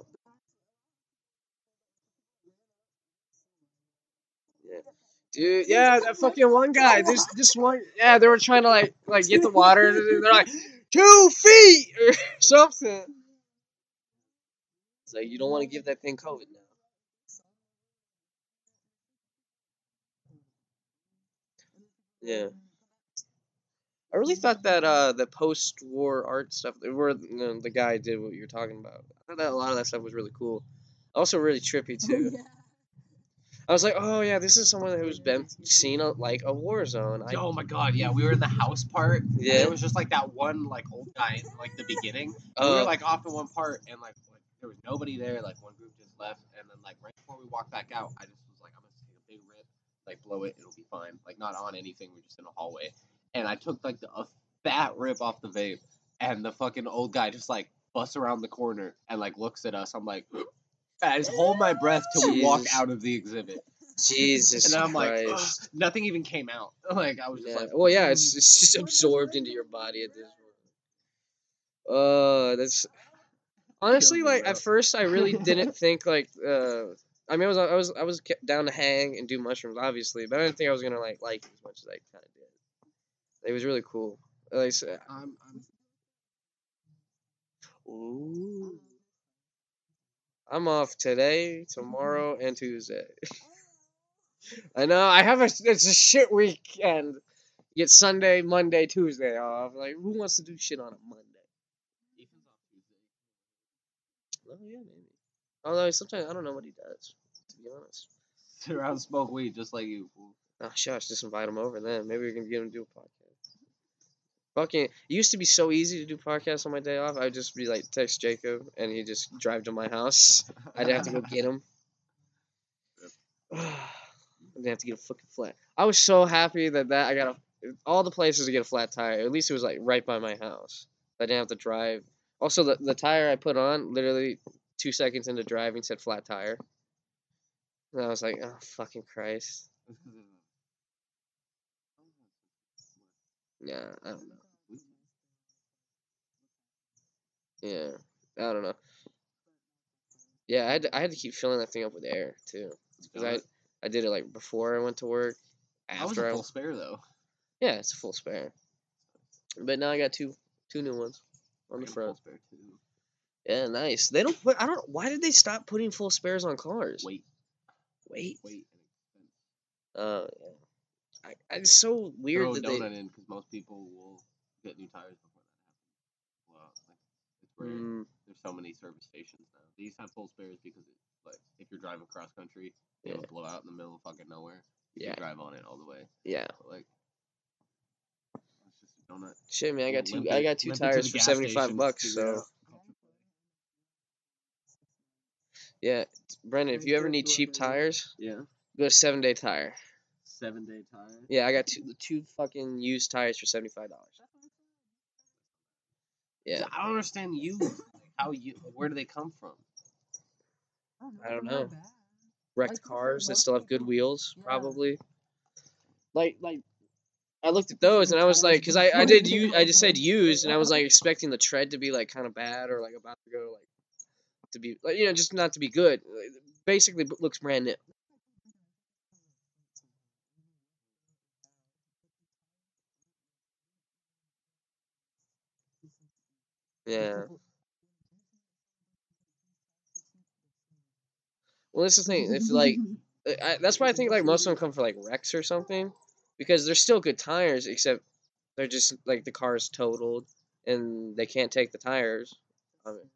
Yeah. Dude, yeah, that fucking one guy. This this one yeah, they were trying to like like get the water and they're like, two feet or something. It's like you don't want to give that thing COVID now. Yeah. I really thought that uh the post war art stuff where you know, the guy did what you're talking about. I thought that a lot of that stuff was really cool. Also really trippy too. I was like, oh yeah, this is someone who's been seen a, like a war zone. I, oh my god, yeah, we were in the house part. and Yeah. It was just like that one like old guy in like the beginning. we were uh, like off in one part and like, like there was nobody there. Like one group just left, and then like right before we walked back out, I just was like, I'm gonna take a big rip, like blow it, it'll be fine. Like not on anything. We're just in a hallway, and I took like the, a fat rip off the vape, and the fucking old guy just like busts around the corner and like looks at us. I'm like. I just hold my breath till we walk out of the exhibit. Jesus And I'm like, Christ. "Ugh," nothing even came out. Like I was just Yeah. like, well, yeah, it's, it's just absorbed into your body at this point. Uh, that's honestly like at first I really didn't think like uh. I mean, I was I was I was down to hang and do mushrooms, obviously, but I didn't think I was gonna like like it as much as I kind of did. It was really cool. Like, I said- I'm, I'm ooh, I'm off today, mm-hmm. tomorrow, and Tuesday. I know I have a it's a shit weekend. You get Sunday, Monday, Tuesday off. Like who wants to do shit on a Monday? Ethan's off Tuesday. Oh yeah, maybe. Although sometimes I don't know what he does. To be honest. Sit around smoke weed just like you. Oh shush, just invite him over then. Maybe we can get him to do a podcast. Fucking, it used to be so easy to do podcasts on my day off. I'd just be like text Jacob, and he'd just drive to my house. I'd have to go get him. I'd have to get a fucking flat. I was so happy that that I got a all the places to get a flat tire. At least it was like right by my house. I didn't have to drive. Also, the the tire I put on, literally two seconds into driving, said flat tire. And I was like, oh fucking Christ. That's 'cause of- Yeah, I don't know. Yeah, I don't know. Yeah, I had to, I had to keep filling that thing up with air too, because I I did it like before I went to work. That was After a I full spare though. yeah, it's a full spare. But now I got two two new ones on the front. Yeah, nice. They don't put. I don't. Why did they stop putting full spares on cars? Wait, Wait. wait. Oh yeah. I, I, it's so weird Throw a that they. donut in because most people will get new tires before that happens. Well, like, it's rare. Mm, There's so many service stations now. These have full spares because it's like if you're driving cross country, it'll Yeah. blow out in the middle of fucking nowhere. You yeah, drive on it all the way. yeah. But like donut. Shit, man, I got two. Limp I got two limp it to tires for seventy five bucks. So yeah, Brendan, if you ever need cheap tires, Yeah. go to Seven Day Tire. Seven day tire. Yeah, I got two two fucking used tires for seventy five dollars. Yeah, I don't understand you. How you? Where do they come from? I don't know. Wrecked cars that still have good wheels, probably. Like like. I looked at those and I was like, because I, I did you I just said used and I was like expecting the tread to be like kind of bad or like about to go like to be like you know just not to be good. Like, Basically, looks brand new. Yeah. Well, that's the thing. If like, I, that's why I think like most of them come for like wrecks or something, because they're still good tires, except they're just like the car's totaled and they can't take the tires. On it.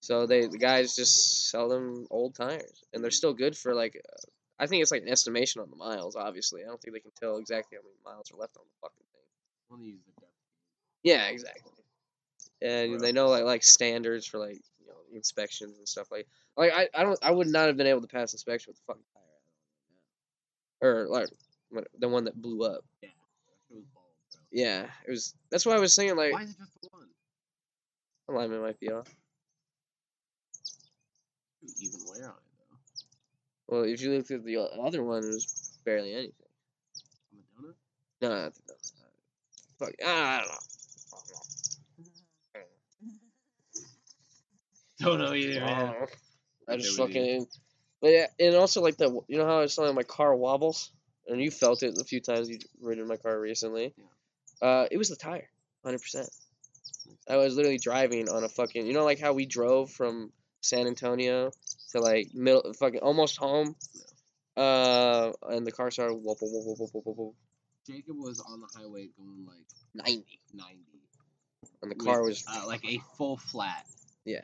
So they the guys just sell them old tires, and they're still good for like. Uh, I think it's like an estimation on the miles. Obviously, I don't think they can tell exactly how many miles are left on the fucking thing. One of these. is depth. Yeah, exactly. And Right. they know like like standards for like you know inspections and stuff like like I, I don't I would not have been able to pass inspection with the fucking tire or like the one that blew up. Yeah. That was bald. Yeah, it was. That's why I was saying like Why is it just the one? alignment might be off. Even wear on it though. Well, if you look at the other one, it was barely anything. On the donut. No, not the, fuck. I don't know. Don't know either, man. I just fucking. But yeah, and also like the you know how I was telling my car wobbles, and you felt it a few times. You ridden my car recently. Yeah. Uh, it was the tire, hundred percent. I was literally driving on a fucking. You know, like how we drove from San Antonio to like middle, fucking almost home. Uh, and the car started whoop whoop whoop whoop whoop whoop whoop. Jacob was on the highway going like ninety, 90. and the car with, was uh, like a full flat. Yeah.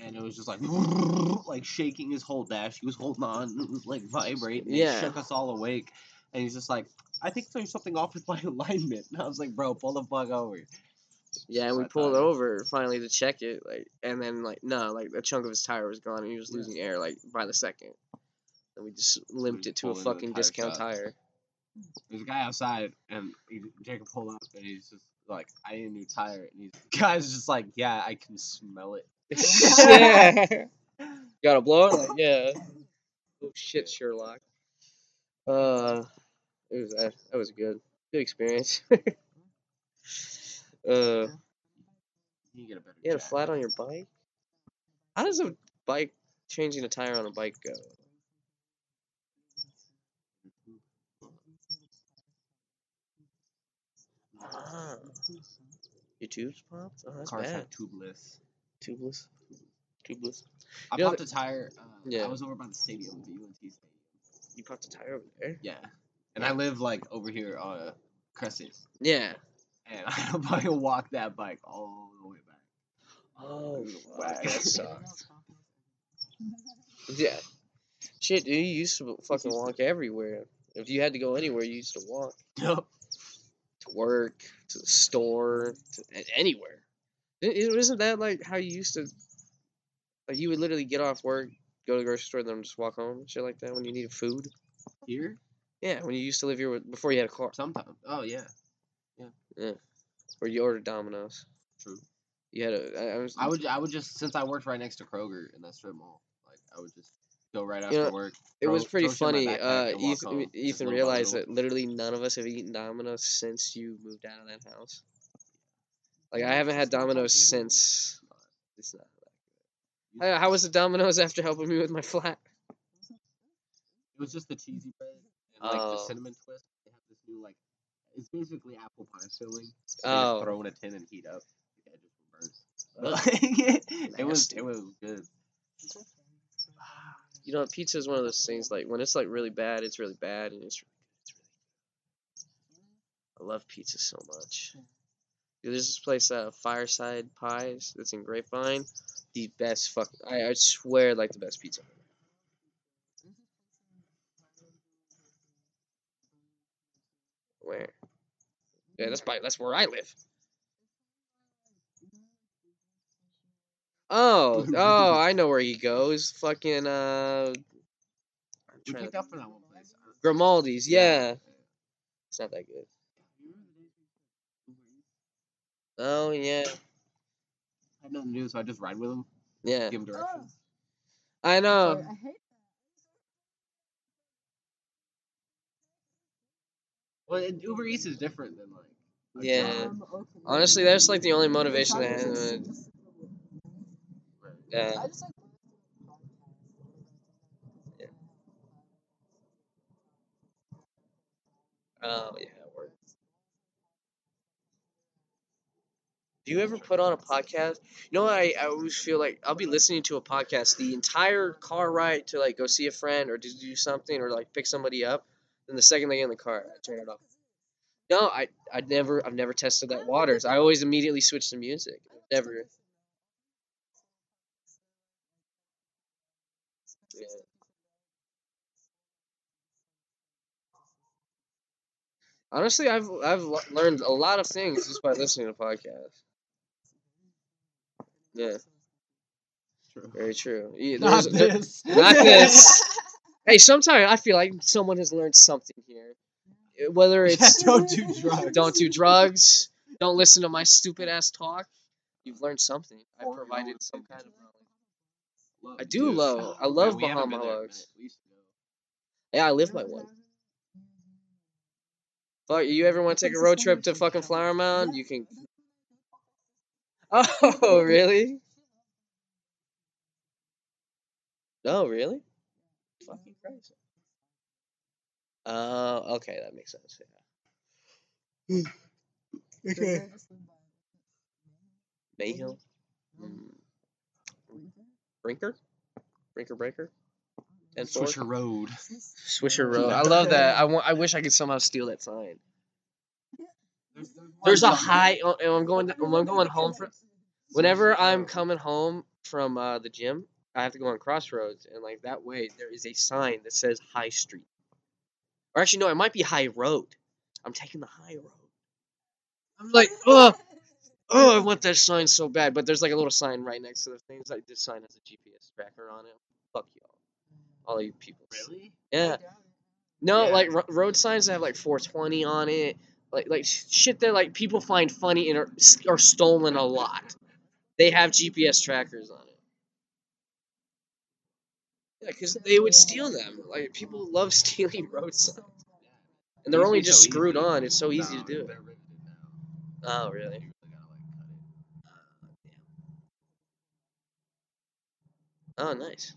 And it was just like like shaking his whole dash. He was holding on. It was like vibrating. Yeah. It shook us all awake. And he's just like, I think there's something off with my alignment. And I was like, bro, pull the fuck over. Yeah, and we I pulled thought- over finally to check it, like, and then like no, like a chunk of his tire was gone, and he was Yeah. losing air like by the second. And we just limped just it to a pulled into the fucking tire discount shop. tire. There's a guy outside, and he, Jacob pulled up, and he's just like, I need a new tire. And he's guy's just like, yeah, I can smell it. Yeah. Gotta blow it, like yeah. Oh shit, Sherlock. Uh, it was that, that was good, good experience. uh, You get a better. you had a flat on your bike. How does a bike changing a tire on a bike go? Ah. Your tubes popped? Oh, that's Cars bad. have tubeless. Tubeless. Tubeless. I You know popped a tire. Uh, Yeah. I was over by the stadium, the UNT stadium. You popped a tire over there? Yeah. And I live like over here on uh, Crescent, Yeah. and I to walk that bike all the way back. Oh, Wow. that sucks. Yeah. Shit, dude, you used to fucking walk everywhere. If you had to go anywhere, you used to walk Nope. to work, to the store, to anywhere. Isn't that like how you used to? Like you would literally get off work, go to the grocery store, then just walk home, shit like that when you needed food. Here? Yeah, when you used to live here with, before you had a car, Sometimes. Oh yeah. Yeah. Yeah. Or you ordered Domino's. True. You had a. I, I was. I would. I would just since I worked right next to Kroger in that strip mall, like I would just go right You after know, work. It was pretty throw shit in my funny. Uh, Ethan, Ethan realized that literally none of us have eaten Domino's since you moved out of that house. Like I haven't had Domino's since. Uh, it's not. How, how was the Domino's after helping me with my flat? It was just the cheesy bread and like the Oh. cinnamon twist. They have this new like, it's basically apple pie filling. So Oh. throw in a tin and heat up. The edges will burn. Ugh. But, like, it was it was good. You know, pizza is one of those things. Like when it's like really bad, it's really bad, and it's really good. It's really good. I love pizza so much. There's this place, uh, Fireside Pies, that's in Grapevine. The best fuck. I, I swear, like the best pizza. Where? Yeah, that's by that's where I live. Oh, oh, I know where he goes. Fucking uh, We picked to- up that one place. Grimaldi's. Yeah, it's not that good. Oh yeah, I had nothing to do, so I just ride with him, yeah. give him directions. I know. I hate Well, it- Uber Eats is different than like. a Yeah. Um. Honestly, that's like the only motivation I Talking have. s- uh, Yeah. I just like Oh yeah, word. Do you ever put on a podcast? You know, I, I always feel like I'll be listening to a podcast the entire car ride to like go see a friend or to do something or like pick somebody up. Then the second they get in the car, I turn it off. No, I I never I've never tested that waters. I always immediately switch to music. Never. Yeah. Honestly, I've I've learned a lot of things just by listening to podcasts. Yeah, True. very true. Yeah, Not there's- there- this. not this. hey, sometimes I feel like someone has learned something here. Uh, Whether it's don't do drugs. don't do drugs, don't listen to my stupid ass talk. You've learned something. I provided some kind of. Love, I do dude. love- I love haven't Bahama been there in a Hugs. minute. We used to go. Yeah, I live by one. Fuck, you ever want to take a road trip to fucking Flower Mound? You can. Oh, really? No, really? Fucking Christ. Uh, okay, that makes sense. Yeah. Okay. Mayhill? Mm. Brinker? Brinker Breaker? And Swisher Road. Swisher Road. I love that. I want. I wish I could somehow steal that sign. There's a high. oh, and I'm going. To, I'm going home from. Whenever I'm coming home from uh, the gym, I have to go on Crossroads, and like that way, there is a sign that says High Street. Or actually, no, it might be High Road. I'm taking the High Road. I'm like, oh, oh, I want that sign so bad. But there's like a little sign right next to the things. Like this sign has a GPS tracker on it. Fuck y'all, all you people. Really? Yeah. No, Yeah. like ro- road signs that have like 420 on it, like like sh- shit that like people find funny and are, are stolen a lot. They have GPS trackers on it. Yeah, because they would steal them. Like people love stealing road signs, and they're only just screwed on. It's so easy to do. now. Oh, really? You really gotta, like, cut it. Oh, nice.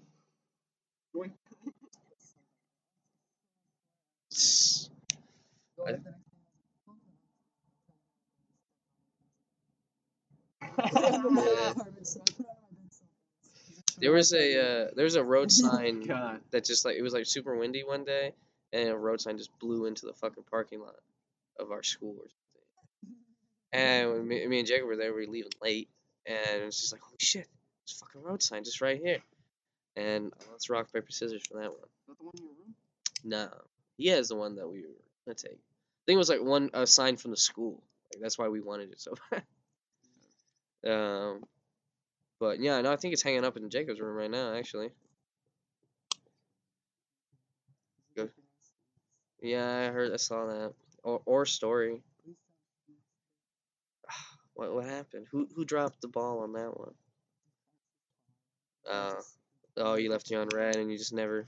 I- There was a uh, there was a road sign God. that just like it was like super windy one day, and a road sign just blew into the fucking parking lot of our school or something. And me, me and Jacob were there, we were leaving late, and it's just like, holy shit, there's a fucking road sign just right here. And let's rock paper scissors for that one. Is that the one in your room? No, he has the one that we were gonna take. I think it was like one a sign from the school. Like that's why we wanted it so bad. Um, but yeah, no, I think it's hanging up in Jacob's room right now. Actually, yeah, I heard, I saw that. Or or story. What what happened? Who who dropped the ball on that one? Uh, oh, you left you on red, and you just never.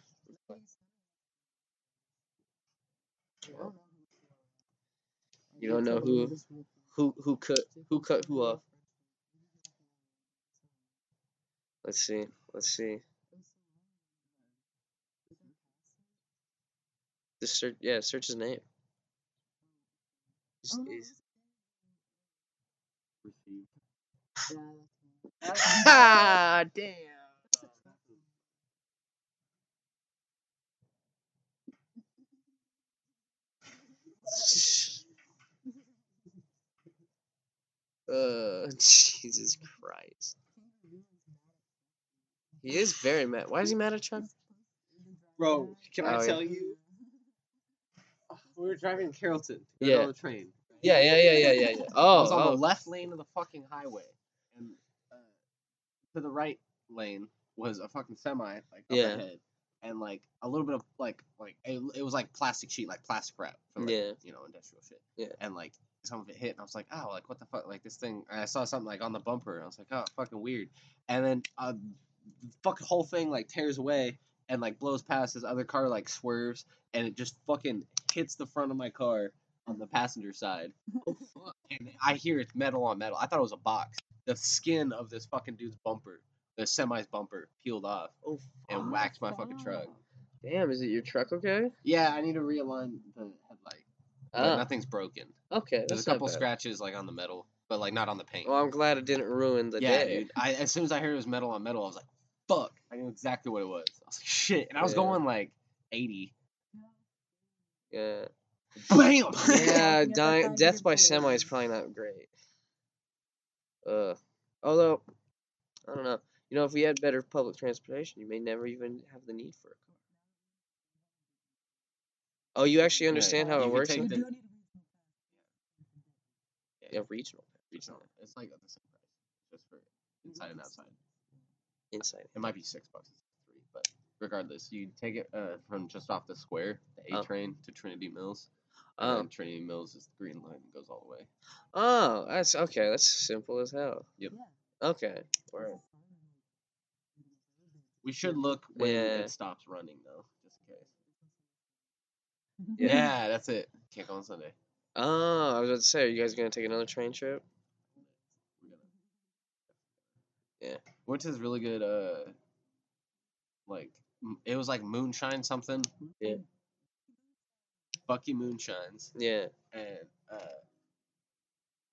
You don't know who who who cut who cut who off. Let's see. Let's see. Just search. Yeah, search his name. He's- Ah, damn. Uh, Jesus Christ. He is very mad. Why is he mad at Chuck? Bro, can Oh, I yeah. tell you? We were driving in Carrollton Yeah. on the train. Yeah, yeah, yeah, yeah, yeah, yeah. I Oh, was on oh. the left lane of the fucking highway, and uh, to the right lane was a fucking semi, like up Yeah. ahead, and like a little bit of like like it, it was like plastic sheet, like plastic wrap, for, like, Yeah. you know, industrial shit. Yeah. And like some of it hit, and I was like, oh, like what the fuck, like this thing. And I saw something like on the bumper, and I was like, oh, fucking weird. And then uh, fucking whole thing like tears away. And like blows past this other car, like swerves, and it just fucking hits the front of my car on the passenger side. and I hear it's metal on metal. I thought it was a box. The skin of this fucking dude's bumper, the semi's bumper, peeled off Oh, and whacked my fucking truck. Damn, is it your truck okay? Yeah, I need to realign the headlight. Oh, nothing's broken. okay. There's a couple scratches like on the metal, but like not on the paint. Well, I'm glad it didn't ruin the yeah, day. dude. I, as soon as I heard it was metal on metal, I was like, "Fuck!" I knew exactly what it was. I was like, "Shit!" And I was Yeah. going like 80. Yeah. Bam! Yeah, Yeah, dying, death by semi is probably not great. Uh, although, I don't know. You know, if we had better public transportation, you may never even have the need for a car. Oh, you actually Yeah, understand how it works? the- Yeah, regional. Regional. It's like the same price, just for inside and outside. Inside. It might be six bucks, instead of three, but regardless, you take it uh, from just off the square, the A Oh. train to Trinity Mills. And Oh, then Trinity Mills is the green line and goes all the way. oh, that's okay. That's simple as hell. Yep. Okay. Word. We should look when Yeah. it stops running though, just in case. Yeah. Yeah, that's it. Can't go on Sunday. Oh, I was about to say, are you guys gonna take another train trip? Yeah. Went to this really good uh, like it was like moonshine something. Yeah. Bucky moonshines Yeah. and uh,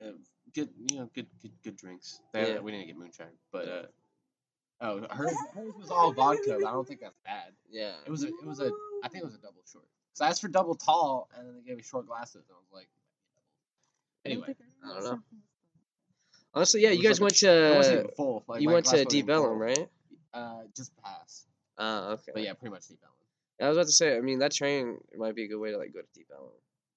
and good you know good good good drinks. They- Yeah. We didn't get moonshine, but uh. Oh, hers, hers was all vodka. but I don't think that's bad. Yeah. It was a, it was a, I think it was a double short. So I asked for double tall, and then they gave me short glasses, and I was like, anyway, I don't know. Honestly, yeah, you guys like went to full. Like you went to even right? Uh, just pass. Oh, okay. But yeah, pretty much Deep Ellum. I was about to say, I mean, that train might be a good way to like go to Deep Ellum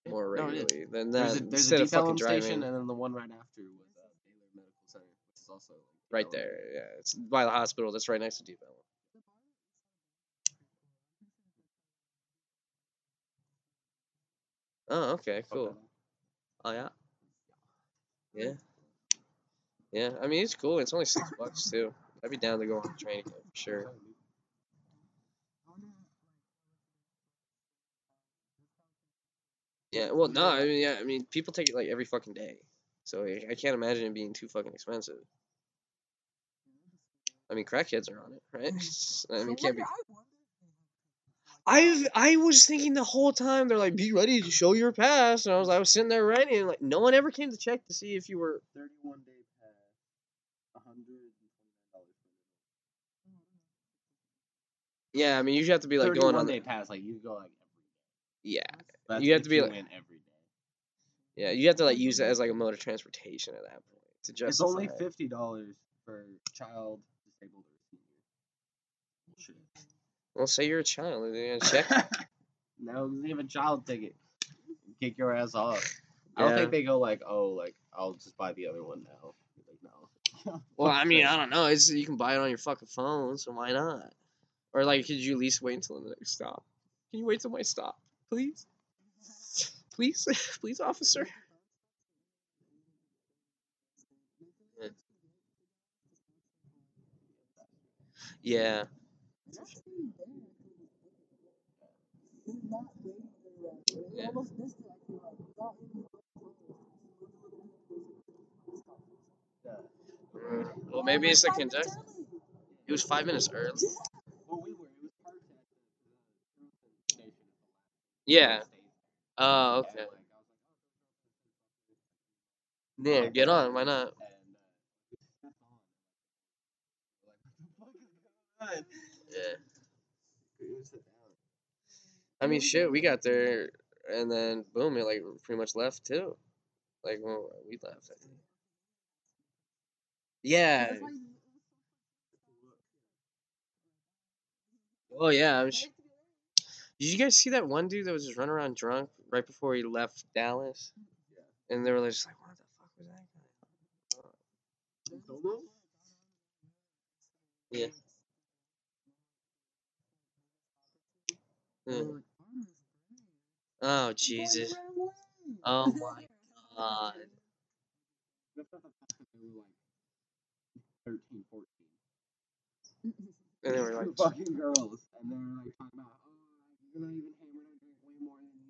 more no, regularly than There's that a, there's instead a of Deep fucking Ellum driving station, and then the one right after was uh, Baylor Medical Center, which is also right Ellum. there. Yeah, it's by the hospital. That's right next to Deep Ellum. Oh, okay, cool. Oh yeah. Yeah. Yeah, I mean it's cool. It's only six bucks too. I'd be down to go on the train again for sure. Yeah, well, no, I mean, yeah, I mean, people take it like every fucking day, so I, can't imagine it being too fucking expensive. I mean, crackheads are on it, right? I mean, can't be. I I was thinking the whole time they're like, be ready to show your pass, and I was I was sitting there writing, like no one ever came to check to see if you were. 31 day pass, $129 for mm-hmm. Yeah, I mean, you just have to be like going 31 on. day The, pass, like you go like every yeah, That's You have to be like- win every day. yeah, you have to like use it mm-hmm. as like a mode of transportation at that point to justify. It's only fifty dollars for child, disabled, or senior. Bullshit. Well, say you're a child, and they're gonna check. no, it doesn't even child ticket. Kick your ass off. I don't think they go like, oh, like I'll just buy the other one now. Well, I mean. I don't know. It's you can buy it on your fucking phone, so why not? Or like, could you at least wait until the next stop? Can you wait till my stop, please? Please, please, officer. Yeah. Yeah. Mm, Well, maybe it's the conductor. It was five minutes early. Well. Yeah. Oh, okay. Yeah, get on. Why not? Yeah. I mean, shit. We got there, and then boom, it like pretty much left too. Like when we left, I think. Yeah. Oh yeah. I'm sh- Did you guys see that one dude that was just running around drunk right before he left Dallas? Yeah. And they were just like, "What the fuck was that guy?" Don't. Yeah. Yeah. Hmm. Oh Jesus! Oh my God! That's not the fact that they were like 13, 14. And they were like, fucking girls, and they were like talking about, oh, you're not even hammered, I drink way more than you.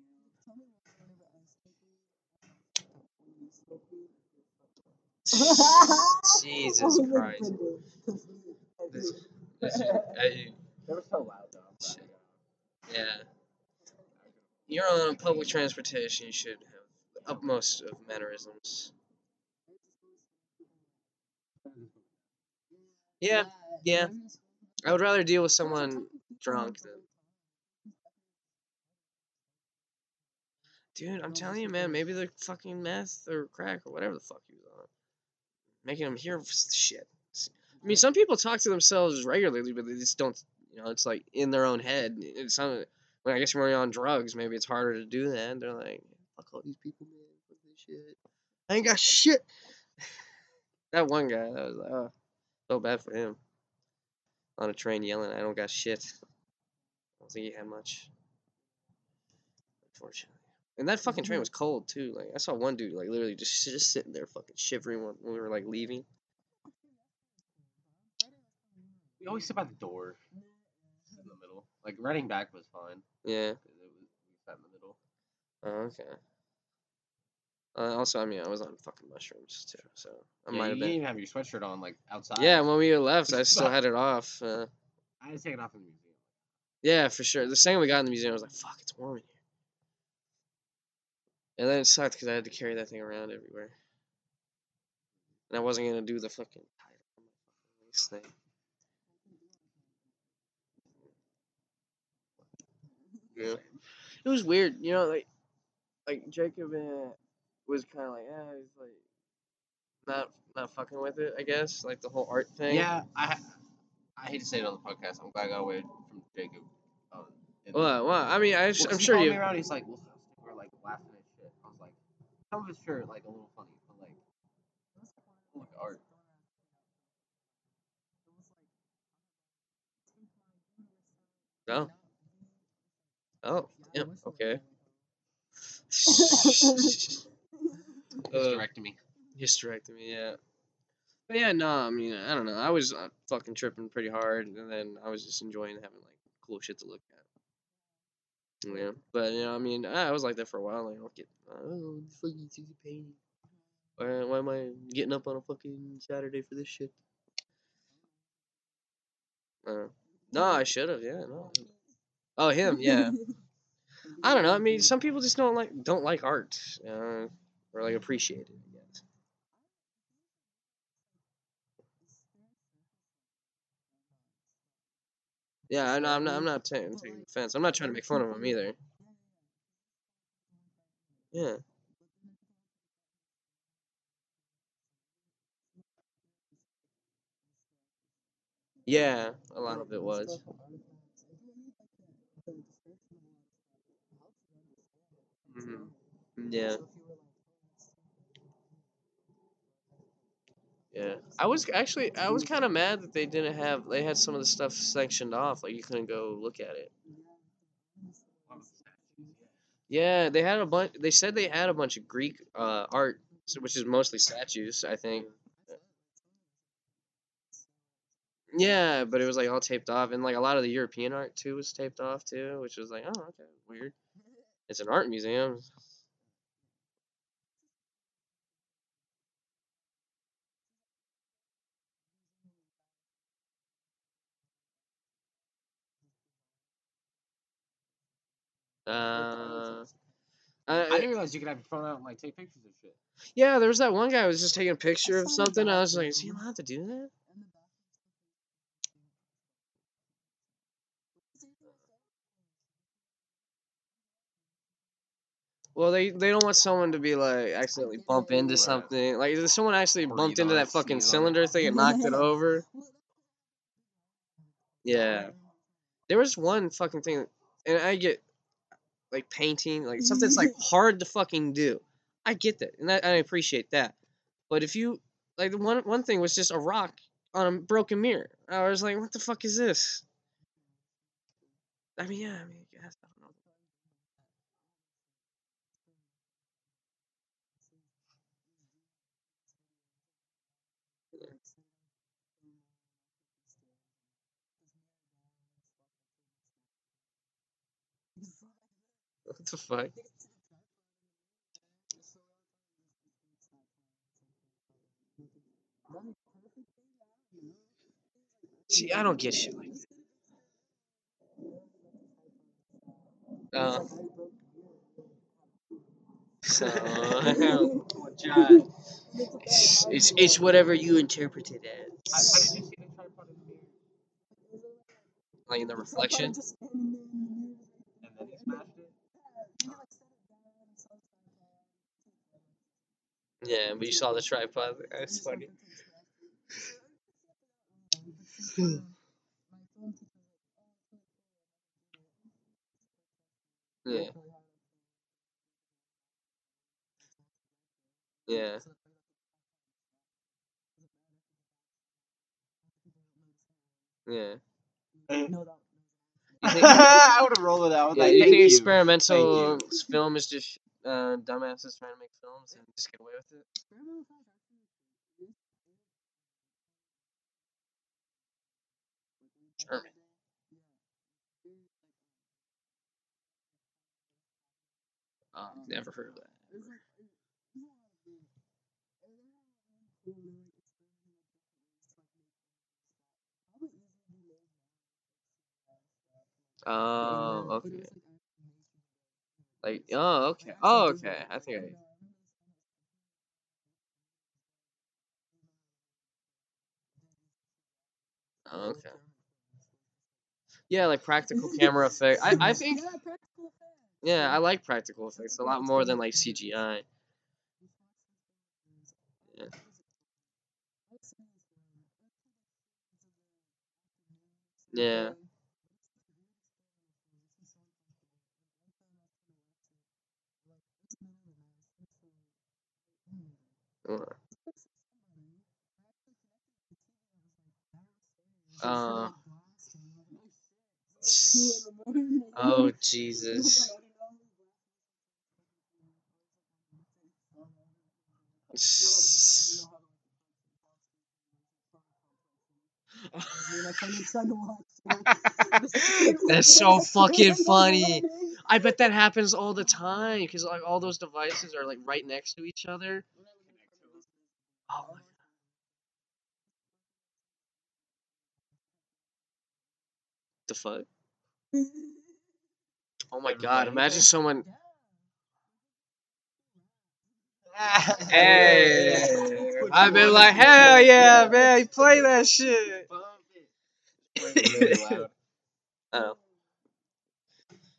Jesus Christ! This, this is, I, They were so loud though. I'm yeah. You're on public transportation. You should have the utmost of mannerisms. Yeah, yeah. I would rather deal with someone drunk than. Dude, I'm telling you, man. Maybe they're fucking meth or crack or whatever the fuck he was on, making them hear shit. I mean, some people talk to themselves regularly, but they just don't. You know, it's like in their own head. It's not. When I guess when you're on drugs, maybe it's harder to do that. They're like, fuck all these people, man. Fuck this shit. I ain't got shit. that one guy, that was like, oh, so bad for him. On a train yelling, I don't got shit. I don't think he had much. Unfortunately. And that fucking train mm-hmm. was cold too. Like I saw one dude like literally just just sitting there fucking shivering when, when we were like leaving. We always sit by the door. In the middle. Like, running back was fine. Yeah. it was, we sat in the middle. Oh, okay. Uh, also, I mean, I was on fucking mushrooms too, so I yeah, might you have didn't been. even have your sweatshirt on, like, outside. Yeah, when we left, I still had it off. Uh, I had to take it off in the museum. yeah, for sure. The second we got in the museum, I was like, "Fuck, it's warm in here." And then it sucked because I had to carry that thing around everywhere, and I wasn't gonna do the fucking tie it on my fucking waist thing. Yeah. It was weird, you know, like like Jacob uh, was kind of like, yeah, he's like not not fucking with it, I guess, like the whole art thing. Yeah, I I hate to say it on the podcast. I'm glad I got away from Jacob. Um, Well, well, I mean, I, Well, I'm he sure you. Me around, he's like, well, we're like laughing at shit. I was like, some of it's sure like a little funny, but like, look art. No. Oh, yeah, okay. He's uh, directing me. hysterectomy, yeah. But yeah, no, I mean, I don't know. I was uh, fucking tripping pretty hard, and then I was just enjoying having like cool shit to look at. Yeah, but you know, I mean, I I was like that for a while. Like, I don't get, oh, fucking too pain. Why, why am I getting up on a fucking Saturday for this shit? Uh, no, I should have. Yeah, no. Oh, him. Yeah. I don't know. I mean, some people just don't like don't like art, uh, or like appreciate it. I guess. Yeah, I know. I'm not. I'm not ta- taking offense. I'm not trying to make fun of him either. Yeah. Yeah, a lot of it was. hmm Yeah. Yeah, I was actually I was kind of mad that they didn't have they had some of the stuff sanctioned off like you couldn't go look at it. Yeah, they had a bunch. They said they had a bunch of Greek uh, art, which is mostly statues, I think. Yeah, but it was like all taped off, and like a lot of the European art too was taped off too, which was like, oh, okay, weird. It's an art museum. Uh, I I, didn't realize you could have your phone out and like take pictures of shit. yeah, there was that one guy who was just taking a picture of something. I was like, is he allowed to do that? Well, they they don't want someone to be like accidentally bump into Right. something. Like if someone actually bumped into that fucking sneeze on it. cylinder thing and knocked it over. Yeah. There was one fucking thing, and I get like painting, like something that's like hard to fucking do. I get that, and I, I appreciate that. But if you like, the one one thing was just a rock on a broken mirror. I was like, what the fuck is this? I mean, yeah, I mean, I guess, I don't know. What the fuck? See, I don't get shit like that. Uh, so it's, it's it's whatever you interpret it as. Like in the reflection. And then he smashed it? Yeah, but you saw the tripod. That's funny. Yeah. Yeah. Yeah. You I would have rolled with that. I yeah, like, you think you. experimental s- film is just uh, dumbasses trying to make films and just get away with it? German. Oh, never heard of that. Oh, okay. Like, oh, okay. Oh, okay. I think I. Oh, okay. Yeah, oh, like practical camera effect. I, I think. Yeah, I like practical effects a lot more than like CGI. Yeah. Yeah. Uh, oh Jesus. That's so fucking funny. I bet that happens all the time because like all those devices are like right next to each other. Oh. oh my the fuck? Oh my god! Imagine someone. Hey, I've been like, hell yeah, man, play that shit. really loud. I don't know.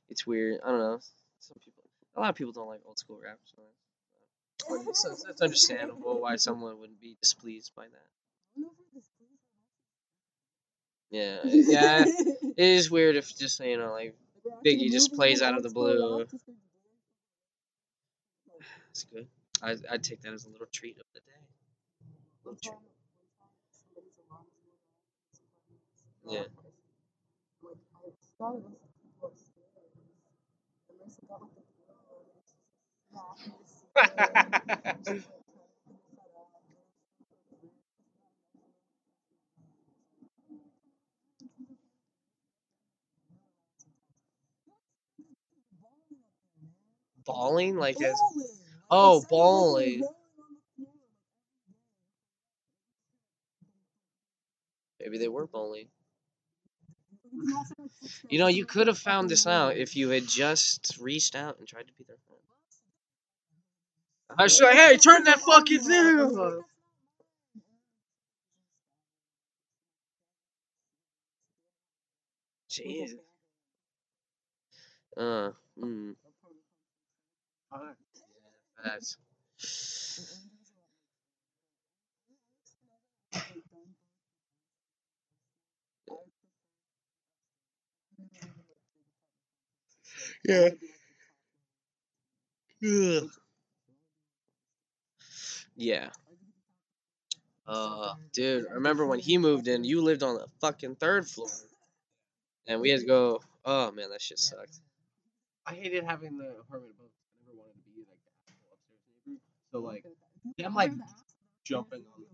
It's weird. I don't know. Some people, a lot of people don't like old school rap. So it's, it's, it's understandable why someone wouldn't be displeased by that. Yeah, yeah. It is weird if just you know like Biggie just plays out of the blue. It's good. I I'd take that as a little treat of the day. Little treat. Yeah. Balling like this. Oh, bowling. Maybe they were bowling. You know, you could have found this out if you had just reached out and tried to be their friend. I was like, hey, turn that fucking thing off. Jeez. Uh, mm. That's. Yeah. Ugh. Yeah. Uh, dude, remember when he moved in, you lived on the fucking third floor. And we had to go, oh man, that shit sucked. I hated having the apartment above. I never wanted to be like the asshole upstairs neighbor. So like them like jumping on.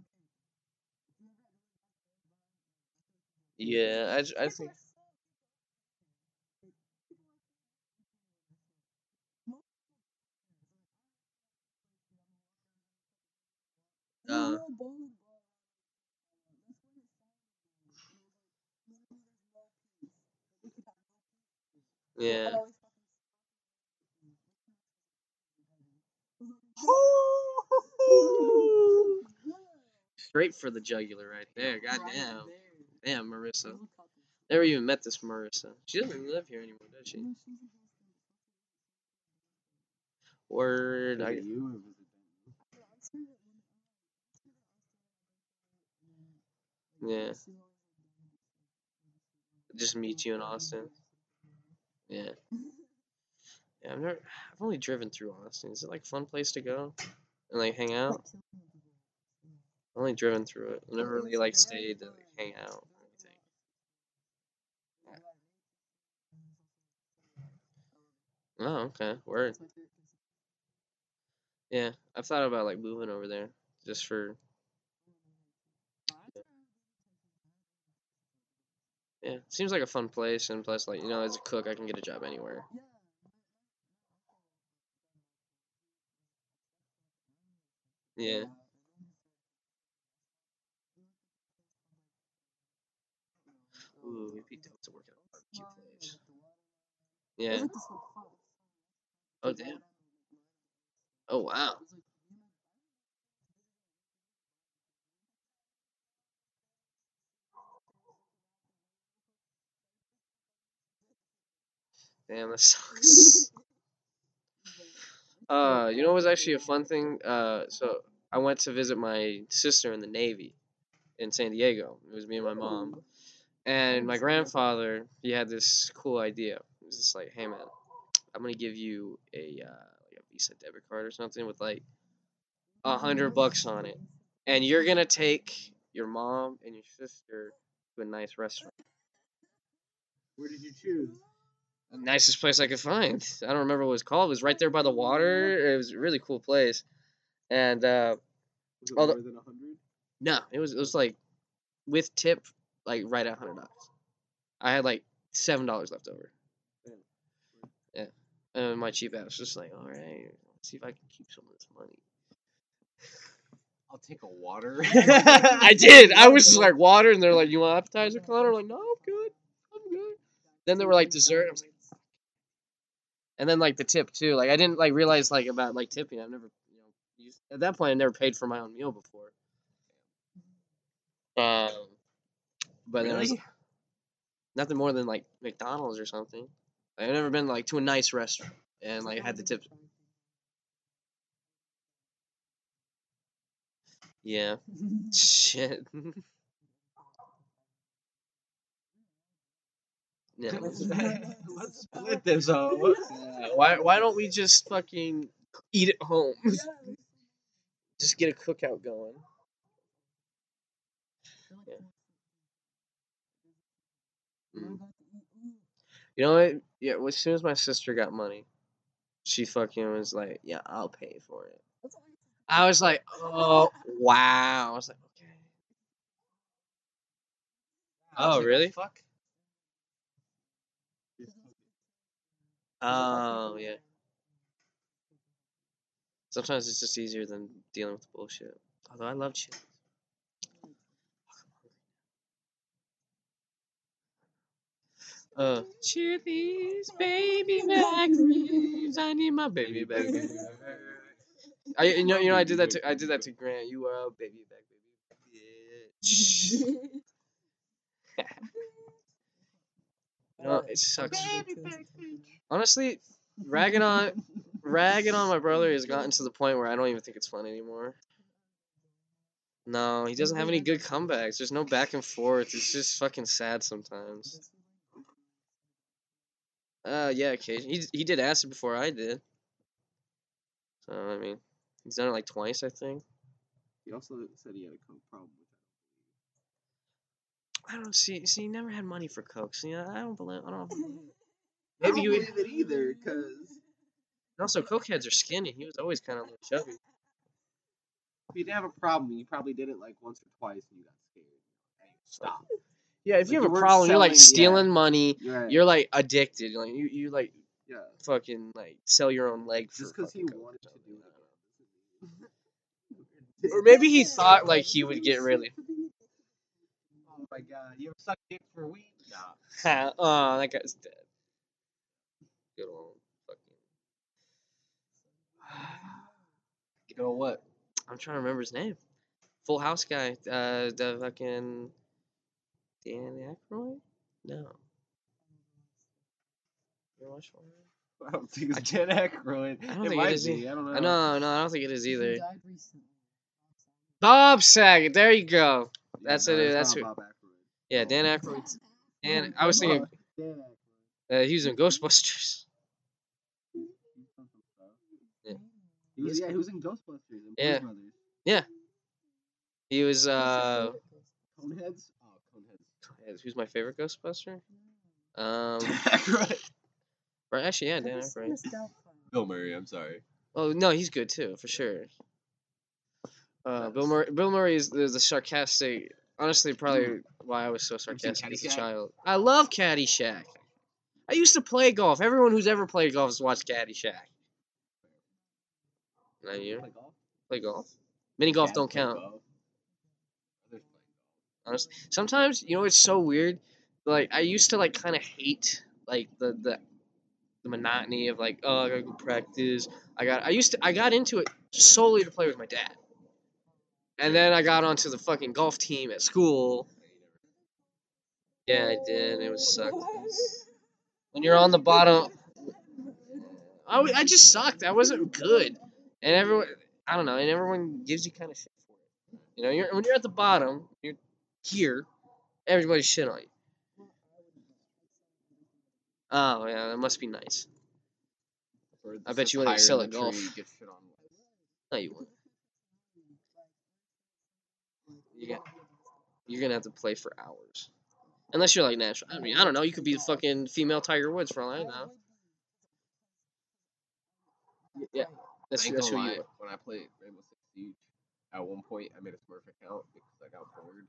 Yeah, I, I think. Uh, yeah. Straight for the jugular right there. Goddamn. Damn, Marissa. Never even met this Marissa. She doesn't even live here anymore, does she? Word. I, you or was it yeah. Just meet you in Austin. Yeah. Yeah, I've never. I've only driven through Austin. Is it like a fun place to go and like hang out? I've only driven through it. I've never really like stayed to like, hang out or anything. Oh, okay. Word. Yeah, I've thought about like moving over there just for. Yeah, seems like a fun place, and plus, like you know, as a cook, I can get a job anywhere. Yeah. Ooh, it'd be dope to work at a barbecue place. Yeah. Oh damn. Oh wow. Damn, that sucks. Uh, you know what was actually a fun thing? Uh, so I went to visit my sister in the Navy in San Diego. It was me and my mom. And my grandfather, he had this cool idea. He was just like, "Hey man, I'm gonna give you a uh, like a Visa debit card or something with like a hundred bucks on it, and you're gonna take your mom and your sister to a nice restaurant." Where did you choose? The nicest place I could find. I don't remember what it was called. It was right there by the water. It was a really cool place. And uh, Was it Although- more than hundred? no, it was it was like with tip, like right at hundred dollars. I had like seven dollars left over. Damn. Yeah, and my cheap ass was just like, all right, let's see if I can keep some of this money. I'll take a water. I did. I was just like water, and they're like, "You want appetizer, Connor?" I'm like, "No, I'm good. I'm good." Then they were like dessert. I was like, "Fuck." And then like the tip too. Like I didn't like realize like about like tipping. I've never, you know, used, at that point I never paid for my own meal before. Um, but then it was Really? nothing more than like McDonald's or something. I've never been like to a nice restaurant and like had the tips. Yeah. Shit. yeah. Let's split this up. Yeah, Why why don't we just fucking eat at home? just get a cookout going. Mm. You know what? Yeah, well, as soon as my sister got money, she fucking was like, "Yeah, I'll pay for it." I was like, "Oh wow!" I was like, "Okay." Oh, really? Fuck. Oh yeah. Sometimes it's just easier than dealing with the bullshit. Although I love chips. Uh, Chili's baby back ribs. I need my baby back ribs. I you know you know I did that to I did that to Grant. You are a baby back baby. Bitch. You know, it sucks. Honestly, ragging on ragging on my brother has gotten to the point where I don't even think it's fun anymore. No, he doesn't have any good comebacks. There's no back and forth. It's just fucking sad sometimes. Uh, yeah, occasionally. He he did acid before I did. So I mean, he's done it like twice, I think. He also said he had a coke problem. I don't see. See, he never had money for coke. See, I don't believe. I don't. Maybe don't you would. believe it either, cause also, cokeheads are skinny. He was always kind of like chubby. if you didn't have a problem, you probably did it like once or twice, and you got scared. Hey, stop. Yeah, if Like, you you have a weren't problem, you're like selling- yeah. stealing money. You're right. You're like addicted. Like you, you like yeah. fucking like sell your own leg for Just because he coke wanted to do I it. don't know. Or maybe he thought like he would get really. Oh my god, you ever suck dick for weed? Nah. Oh, that guy's dead. Good old fucking. You know what? I'm trying to remember his name. Full House guy. Uh, the fucking Dan Aykroyd. No. You watch one? I don't think it's Dan Aykroyd. I don't it think might is be. either. I don't know. No, no, I don't think it is He either. died recently. Bob Saget. There you go. Yeah, That's no, it, it's that's who- Yeah, Dan Aykroyd. Dan. I was thinking Dan Aykroyd. uh, he was in Ghostbusters. He's done some stuff. Yeah. He was, yeah, he was in Ghostbusters and Yeah. Blues Brothers. He was uh. Coneheads. Oh, Coneheads. Who's my favorite Ghostbuster? Um. Aykroyd. Or actually, yeah, Have Dan Aykroyd. Bill Murray. I'm sorry. Oh no, he's good too, for sure. Uh, Bill Murray. Bill Murray is the, the sarcastic. Honestly, probably why I was so sarcastic as a child. I love Caddyshack. I used to play golf. Everyone who's ever played golf has watched Caddyshack. Not you Play golf? play golf. Mini golf don't count. golf. Honestly, sometimes you know it's so weird. Like I used to like kind of hate like the the the monotony of like oh I gotta go practice. I got I used to I got into it solely to play with my dad, and then I got onto the fucking golf team at school. Yeah, I did. It was sucked. When you're on the bottom, I, I just sucked. I wasn't good, and everyone I don't know, and everyone gives you kind of shit for it. You know, you're when you're at the bottom, you're here, everybody's shit on you. Oh yeah, that must be nice. I bet you wouldn't excel at golf. tree, get shit on with. No, you won't. You got, you're gonna have to play for hours, unless you're like natural. I mean, I don't know. You could be the fucking female Tiger Woods for all I know. Yeah, that's I ain't that's gonna you. lie, when I played Rainbow Six Siege, at one point I made a Smurf account because I got bored.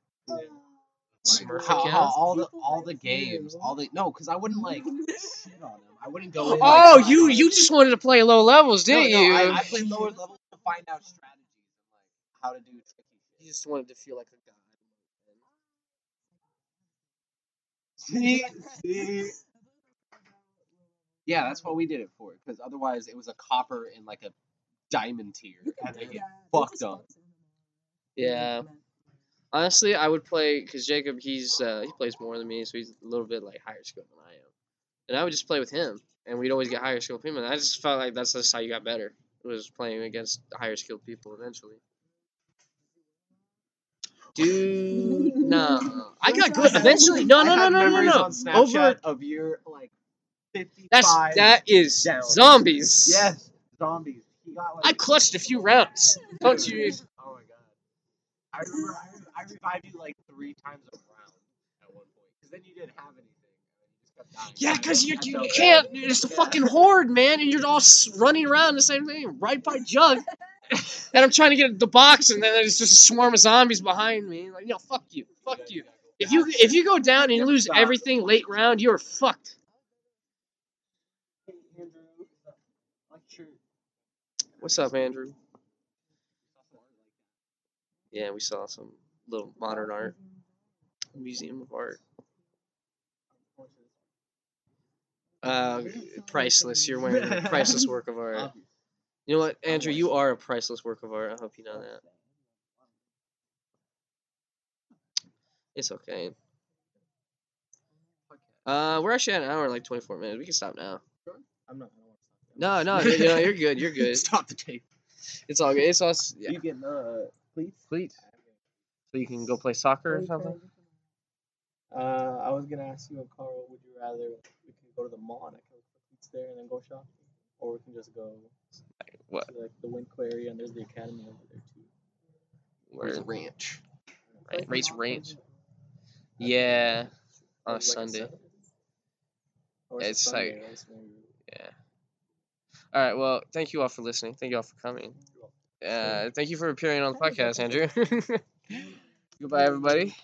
Smurf how, how all the all the games, all the no, because I wouldn't like shit on them. I wouldn't go in. Oh, like, you like- you just wanted to play low levels, didn't no, you? I, I played lower levels to find out strategies like how to do tricky shit. You just wanted to feel like a god. See, see. Yeah, that's what we did it for. Because otherwise, it was a copper and like a diamond tier, and they get fucked up. Yeah. Honestly, I would play because Jacob he's uh, he plays more than me, so he's a little bit like higher skill than I am, and I would just play with him, and we'd always get higher skilled people. And I just felt like that's just how you got better. Was playing against higher skilled people eventually. Dude, no, I got good eventually. No, no, I no, no, no, no. Over of your like fifty-five. that's that is down. zombies. Yes, zombies. He got like. I clutched a few rounds. Don't you? Oh my god. I remember I, I revived you like three times a round at one point. Because then you didn't have anything. and then you just kept dying. Yeah, because felt- you, you can't. It's a fucking horde, man, and you're all running around the same thing, right by Jug. and I'm trying to get the box, and then there's just a swarm of zombies behind me. Like, yo, fuck you, fuck you. If you if you go down and you lose everything late round, you're fucked. What's up, Andrew? Yeah, we saw some little modern art, museum of art. Uh, priceless. You're wearing a priceless work of art. You know what, Andrew? You are a priceless work of art. I hope you know that. It's okay. Uh, we're actually at an hour and like 24 minutes. We can stop now. I'm not. I don't No, no, you know, you're good. You're good. Stop the tape. It's all good. It's us. Yeah. You getting uh cleats? Cleats. So you can go play soccer or something. Uh, I was gonna ask you, Carl, would you rather we can go to the mall and I can look for cleats there and then go shopping, or we can just go like, What? to like the Winco area and there's the academy over there too. Race Word. Ranch. Right, Race Ranch. Yeah, on a Like Sunday. Saturday? It's Sunday, like- Yeah. All right. Well, thank you all for listening. Thank you all for coming. Uh, thank you for appearing on the podcast, Andrew. Goodbye, everybody.